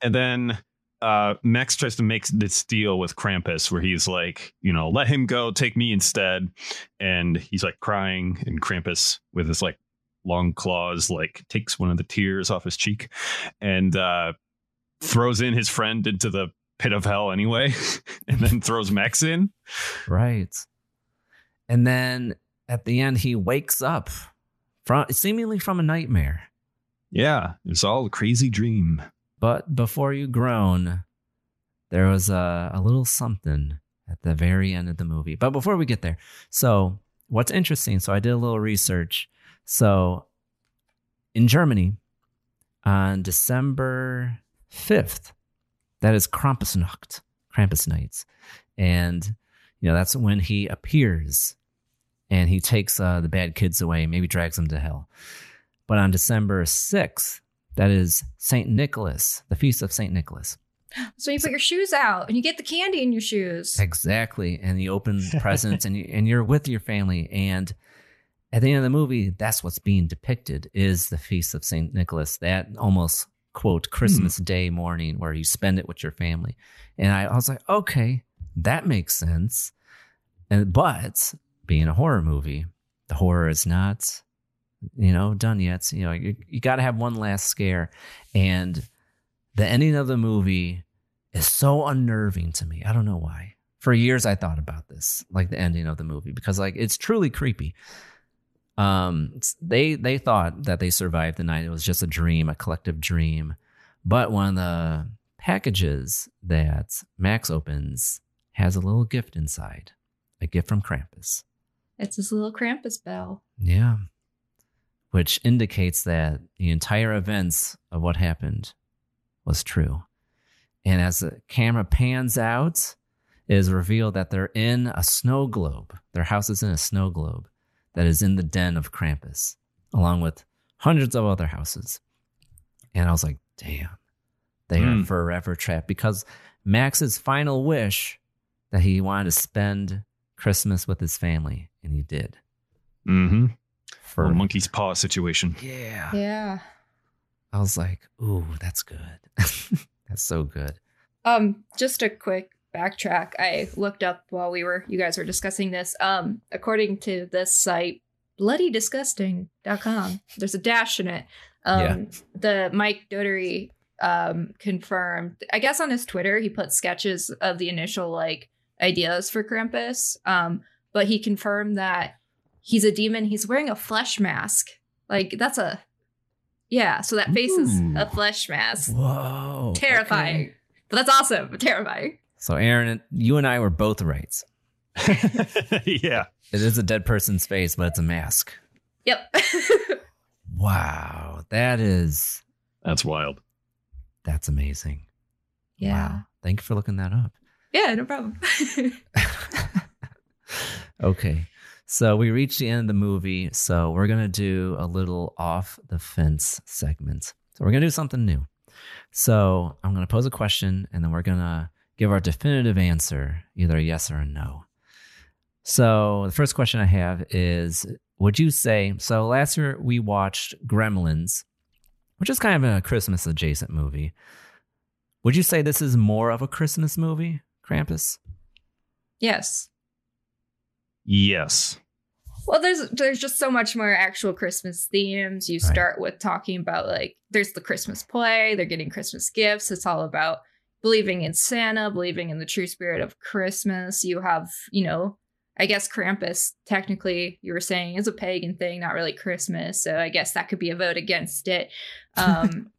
and then uh, Max tries to make this deal with Krampus where he's like, you know, let him go, take me instead, and he's like crying, and Krampus with his like long claws like takes one of the tears off his cheek and uh, throws in his friend into the pit of hell anyway, and then throws Max in. Right. And then at the end, he wakes up from seemingly from a nightmare. Yeah, it's all a crazy dream. But before you groan, there was a, a little something at the very end of the movie. But before we get there, so what's interesting, so I did a little research. So in Germany, on December 5th, that is Krampusnacht, Krampus nights. And, you know, that's when he appears and he takes uh, the bad kids away, maybe drags them to hell. But on December 6th, that is St. Nicholas, the feast of St. Nicholas. So you put your shoes out and you get the candy in your shoes. Exactly. And you open presents and, you, and you're with your family. And at the end of the movie, that's what's being depicted is the feast of St. Nicholas, that almost quote Christmas Day morning where you spend it with your family. And I, I was like, okay, that makes sense. And but being a horror movie, the horror is not, you know, done yet. You know, you, you got to have one last scare. And the ending of the movie is so unnerving to me. I don't know why. For years, I thought about this, like the ending of the movie, because like it's truly creepy. Um, they they thought that they survived the night. It was just a dream, a collective dream. But one of the packages that Max opens has a little gift inside, a gift from Krampus. It's his little Krampus bell. Yeah. Which indicates that the entire events of what happened was true. And as the camera pans out, it is revealed that they're in a snow globe. Their house is in a snow globe that is in the den of Krampus, along with hundreds of other houses. And I was like, damn, they are Hmm. forever trapped because Max's final wish that he wanted to spend Christmas with his family, and he did. Mm-hmm. For Little monkey's paw situation. yeah, Yeah. I was like, ooh, that's good. that's so good. Um, just a quick backtrack. I looked up while we were you guys were discussing this. Um, according to this site, bloodydisgusting.com, there's a dash in it. Um Yeah. the Mike Dougherty um confirmed I guess on his Twitter he put sketches of the initial like ideas for Krampus. Um, but he confirmed that he's a demon, he's wearing a flesh mask. Like that's a yeah, so that face is a flesh mask. Whoa. Terrifying. okay. But that's awesome, but terrifying. So, Aaron, you and I were both right. yeah. It is a dead person's face, but it's a mask. Yep. Wow. That is, That's wild. that's amazing. yeah. Wow. Thank you for looking that up. Yeah, no problem. Okay. So we reached the end of the movie. So we're going to do a little off the fence segment. So we're going to do something new. So I'm going to pose a question and then we're going to give our definitive answer, either yes or no. So the first question I have is would you say so? Last year we watched Gremlins, which is kind of a Christmas adjacent movie. Would you say this is more of a Christmas movie, Krampus? Yes. Yes. Well, there's there's just so much more actual Christmas themes. You Right. start with talking about like there's the Christmas play, they're getting Christmas gifts. It's all about believing in Santa, believing in the true spirit of Christmas. You have, you know, I guess Krampus technically you were saying is a pagan thing, not really Christmas. So I guess that could be a vote against it. Um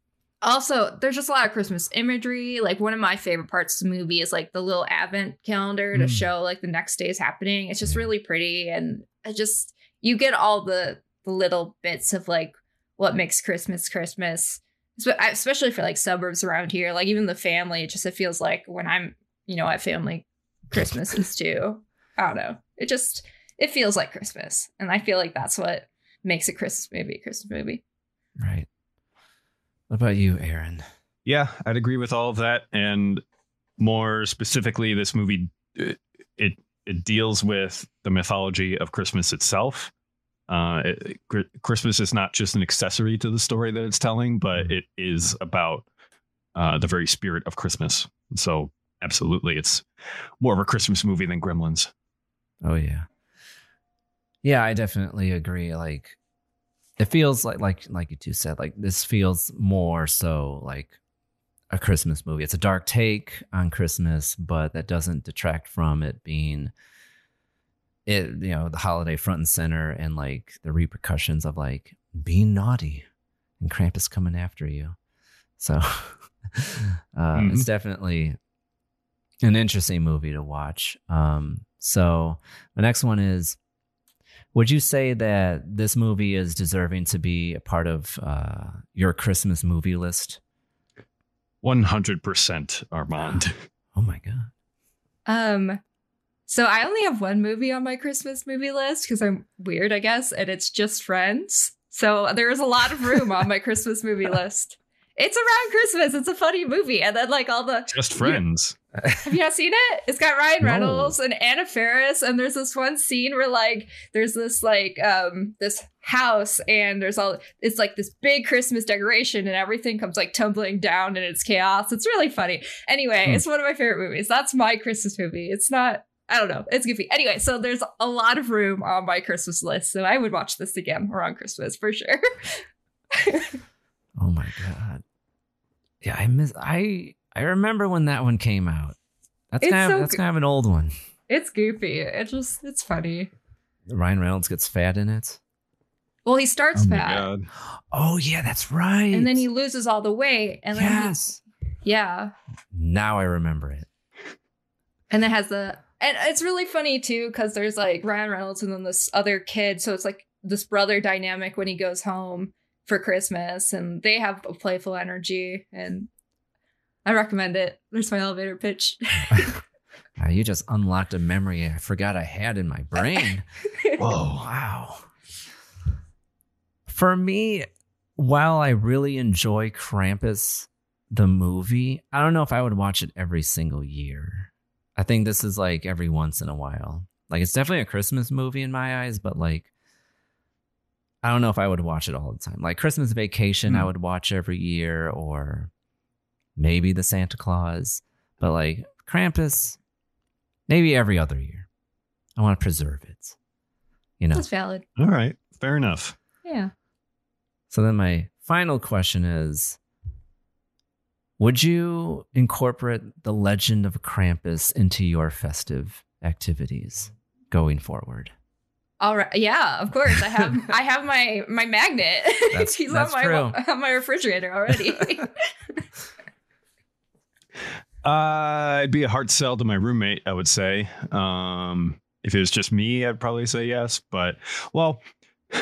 Also, there's just a lot of Christmas imagery. Like one of my favorite parts of the movie is like the little advent calendar to Mm. show like the next day is happening. It's just really pretty and it just you get all the the little bits of like what makes Christmas Christmas. Espe- Especially for like suburbs around here, like even the family, it just it feels like when I'm, you know, at family Christmases too. I don't know. It just it feels like Christmas. And I feel like that's what makes a Christmas movie a Christmas movie. Right. What about you, Aaron? Yeah, I'd agree with all of that. And more specifically, this movie it it deals with the mythology of Christmas itself. Uh, it, Christmas is not just an accessory to the story that it's telling, but it is about uh, the very spirit of Christmas. So, absolutely, it's more of a Christmas movie than Gremlins. Oh yeah. Yeah, I definitely agree. Like it feels like like like you two said, like this feels more so like a Christmas movie. It's a dark take on Christmas, but that doesn't detract from it being it, you know, the holiday front and center and like the repercussions of like being naughty and Krampus coming after you. So uh, it's Mhm. definitely an interesting movie to watch. Um, so the next one is would you say that this movie is deserving to be a part of uh, your Christmas movie list? 100% Armand. Oh my god. Um, so I only have one movie on my Christmas movie list because I'm weird, I guess, and it's just Friends. So there is a lot of room on my Christmas movie list. It's around Christmas. It's a funny movie, and then like all the Just friends. Have you not seen it? It's got Ryan No. Reynolds and Anna Faris, and there's this one scene where like there's this like um this house and there's all it's like this big Christmas decoration and everything comes like tumbling down and it's chaos. It's really funny. Anyway, Hmm. it's one of my favorite movies. That's my Christmas movie. It's not I don't know. It's goofy. Anyway, so there's a lot of room on my Christmas list, so I would watch this again around Christmas for sure. Oh my god. Yeah, I miss I I remember when that one came out. That's It's kind of so that's good. kind of an old one. it's goofy. It just it's funny. Ryan Reynolds gets fat in it. Well, he starts oh my fat. God. Oh yeah, that's right. and then he loses all the weight and then he- Yes. yeah Now I remember it. and it has the and it's really funny too because there's like ryan reynolds and then this other kid so it's like this brother dynamic when he goes home for christmas and they have a playful energy and i recommend it there's my elevator pitch Ah, you just unlocked a memory I forgot I had in my brain. Whoa, wow. For me, while I really enjoy Krampus, the movie, I don't know if I would watch it every single year. I think this is like every once in a while. Like, it's definitely a Christmas movie in my eyes, but like, I don't know if I would watch it all the time. Like, Christmas Vacation, I Hmm. would watch every year, or maybe the Santa Claus, but like, Krampus, maybe every other year. I want to preserve it. You know. that's valid All right. Fair enough. yeah So then my final question is would you incorporate the legend of Krampus into your festive activities going forward? all right yeah of course i have i have my my magnet That's- he's that's on my true. on my refrigerator already Uh, it'd be a hard sell to my roommate, I would say. Um, if it was just me, I'd probably say yes. But well,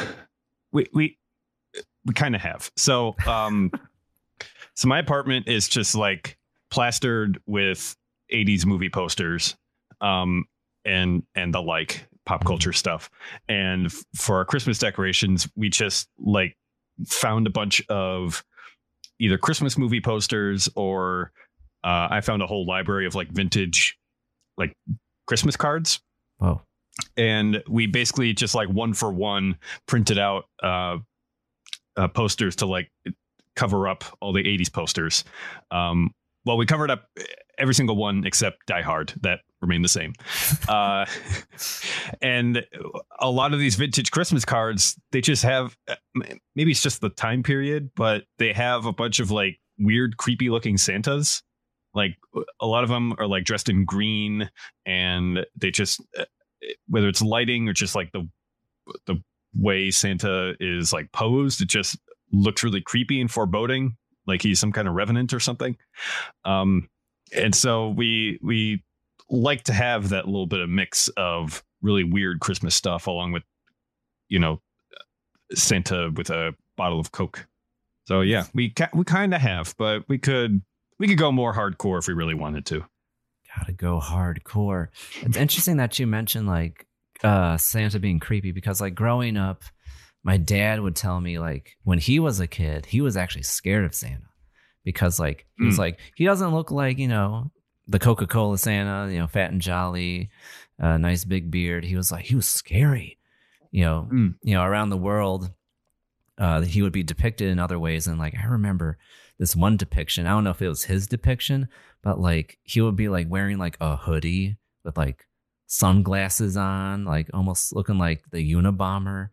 we we we kind of have. So um, so my apartment is just like plastered with '80s movie posters, um, and and the like pop culture stuff. And f- for our Christmas decorations, we just like found a bunch of either Christmas movie posters or uh, I found a whole library of like vintage, like Christmas cards. Oh, and we basically just like one for one printed out uh, uh, posters to like cover up all the 80s posters. Um, well, we covered up every single one except Die Hard. That remained the same. uh, and a lot of these vintage Christmas cards, they just have uh, maybe it's just the time period, but they have a bunch of like weird, creepy looking Santas. Like a lot of them are like dressed in green, and they just uh, whether it's lighting or just like the the way Santa is like posed, it just looks really creepy and foreboding, like he's some kind of revenant or something. Um, and so we we like to have that little bit of mix of really weird Christmas stuff along with, you know, Santa with a bottle of Coke. So yeah, we ca- we kind of have, but we could we could go more hardcore if we really wanted to. Gotta go hardcore. It's interesting that you mentioned like uh Santa being creepy because like growing up, my dad would tell me like when he was a kid, he was actually scared of Santa because like he was Mm. like he doesn't look like you know the Coca Cola Santa, you know, fat and jolly, uh, nice big beard. He was like he was scary, you know, Mm. you know around the world. Uh, he would be depicted in other ways, and like I remember this one depiction. I don't know if it was his depiction, but like he would be like wearing like a hoodie with like sunglasses on, like almost looking like the Unabomber.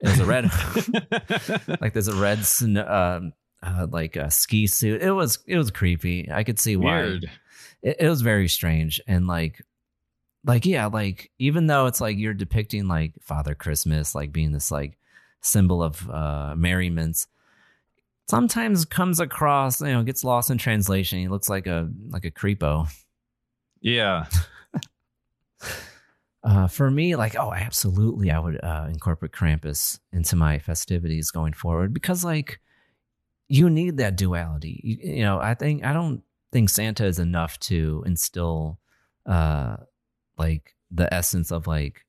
It was a red, like there's a red, sn- um, uh, like a ski suit. It was it was creepy. I could see why. Weird. It, it was very strange and like, like yeah, like even though it's like you're depicting like Father Christmas, like being this like symbol of uh merriments, sometimes comes across you know gets lost in translation. He looks like a like a creepo. Yeah. Uh, for me, like, oh, absolutely, I would uh, incorporate Krampus into my festivities going forward because, like, you need that duality. You, you know, I think I don't think Santa is enough to instill, uh, like the essence of like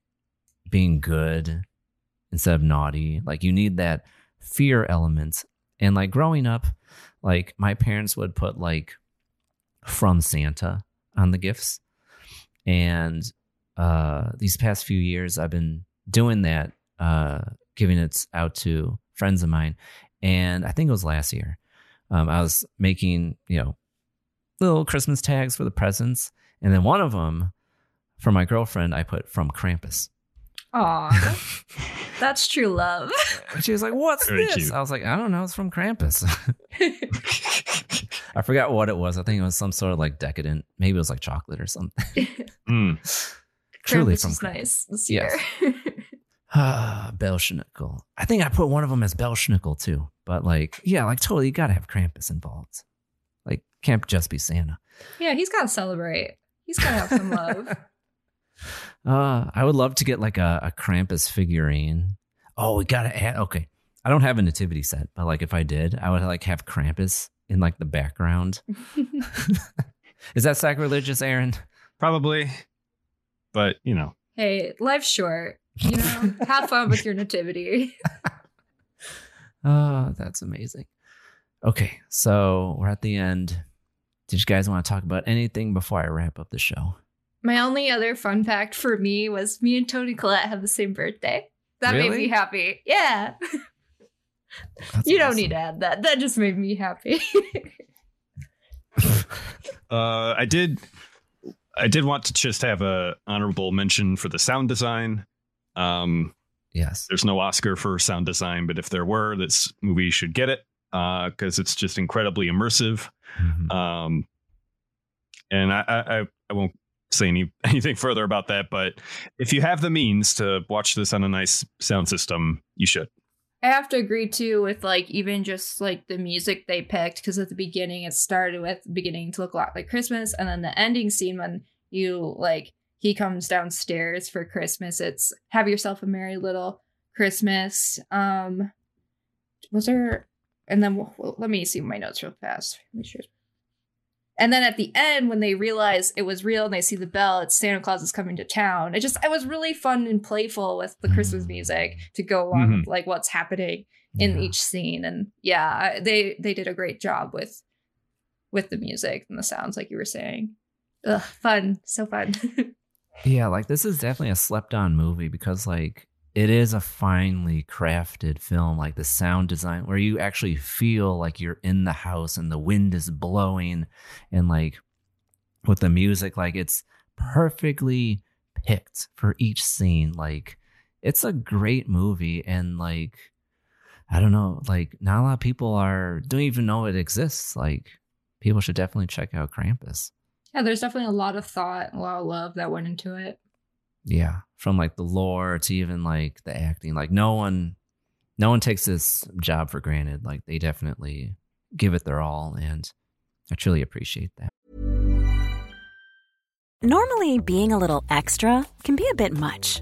being good instead of naughty. Like, you need that fear element. And like growing up, like my parents would put like from Santa on the gifts, and uh, these past few years, I've been doing that, uh, giving it out to friends of mine. And I think it was last year. Um, I was making, you know, little Christmas tags for the presents. And then one of them for my girlfriend, I put from Krampus. Aw, that's true love. And she was like, What's Very this? cute. I was like, I don't know. It's from Krampus. I forgot what it was. I think it was some sort of like decadent, maybe it was like chocolate or something. Mm. Truly Krampus from was Krampus. nice this Yes. year. Ah, Belschnickel. I think I put one of them as Belschnickel too. But like, yeah, like totally, you gotta have Krampus involved. Like, can't just be Santa. yeah, he's got to celebrate. He's got to have some love. Uh, I would love to get like a, a Krampus figurine. Oh, we gotta add. Okay, I don't have a nativity set, but like if I did, I would like have Krampus in like the background. Is that sacrilegious, Aaron? Probably. But, you know, hey, life's short. You know, have fun with your nativity. Oh, that's amazing. Okay, so we're at the end. Did you guys want to talk about anything before I wrap up the show? My only other fun fact for me was me and Toni Collette have the same birthday. That made me happy. Yeah. That's you don't awesome. need to add that. That just made me happy. uh, I did. I did want to just have a honorable mention for the sound design. Um, Yes. there's no Oscar for sound design, but if there were, this movie should get it because it's just incredibly immersive. Mhm. Um, and I, I, I- I won't say any anything further about that. But if you have the means to watch this on a nice sound system, you should. I have to agree too with like even just like the music they picked because at the beginning it started with beginning to look a lot like Christmas and then the ending scene when you like he comes downstairs for Christmas it's have yourself a merry little Christmas um was there and then well, let me see my notes real fast make sure and then at the end when they realize it was real and they see the bell it's Santa Claus is coming to town. It just it was really fun and playful with the Christmas mm. music to go along with mm-hmm. like what's happening in Yeah. each scene. And yeah they they did a great job with with the music and the sounds like you were saying. Ugh, fun. So fun. Yeah, like this is definitely a slept on movie because like it is a finely crafted film, like the sound design where you actually feel like you're in the house and the wind is blowing and like with the music, like it's perfectly picked for each scene. Like it's a great movie and like I don't know, like not a lot of people are don't even know it exists. Like people should definitely check out Krampus. Yeah, there's definitely a lot of thought, a lot of love that went into it. Yeah, from like the lore to even like the acting. Like no one no one takes this job for granted. Like they definitely give it their all and I truly appreciate that. Normally being a little extra can be a bit much,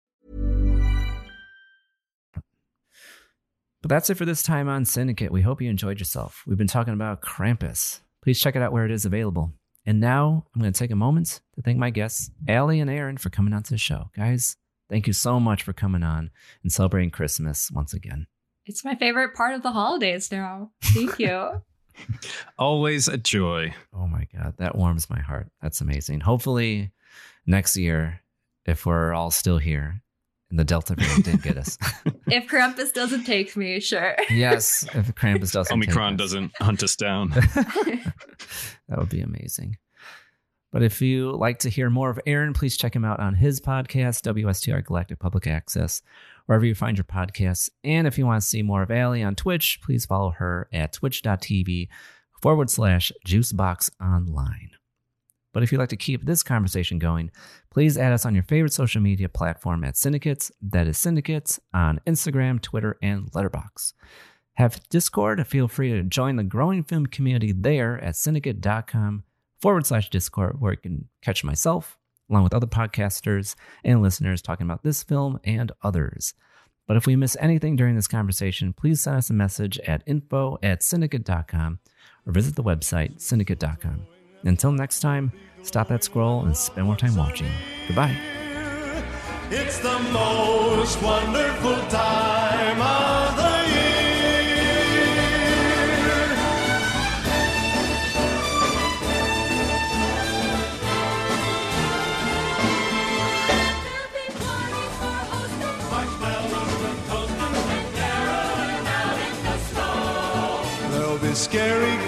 But that's it for this time on Syndicate. We hope you enjoyed yourself. We've been talking about Krampus. Please check it out where it is available. And now I'm going to take a moment to thank my guests, Allie and Aaron, for coming on to the show. Guys, thank you so much for coming on and celebrating Christmas once again. It's my favorite part of the holidays now. Thank you. Always a joy. Oh my God, that warms my heart. That's amazing. Hopefully, next year, if we're all still here, and the Delta variant didn't get us. if Krampus doesn't take me, sure. yes, if Krampus doesn't. Omicron doesn't hunt us down. that would be amazing. But if you like to hear more of Aaron, please check him out on his podcast, WSTR Galactic Public Access, wherever you find your podcasts. And if you want to see more of Allie on Twitch, please follow her at twitch.tv forward slash juicebox online. But if you'd like to keep this conversation going, please add us on your favorite social media platform at Syndicates. That is Syndicates on Instagram, Twitter, and Letterboxd. Have Discord? Feel free to join the growing film community there at syndicate.com forward slash Discord, where you can catch myself, along with other podcasters and listeners talking about this film and others. But if we miss anything during this conversation, please send us a message at info at syndicate.com or visit the website syndicate.com. Until next time, stop that scroll and spend more time watching. Goodbye. It's the most wonderful time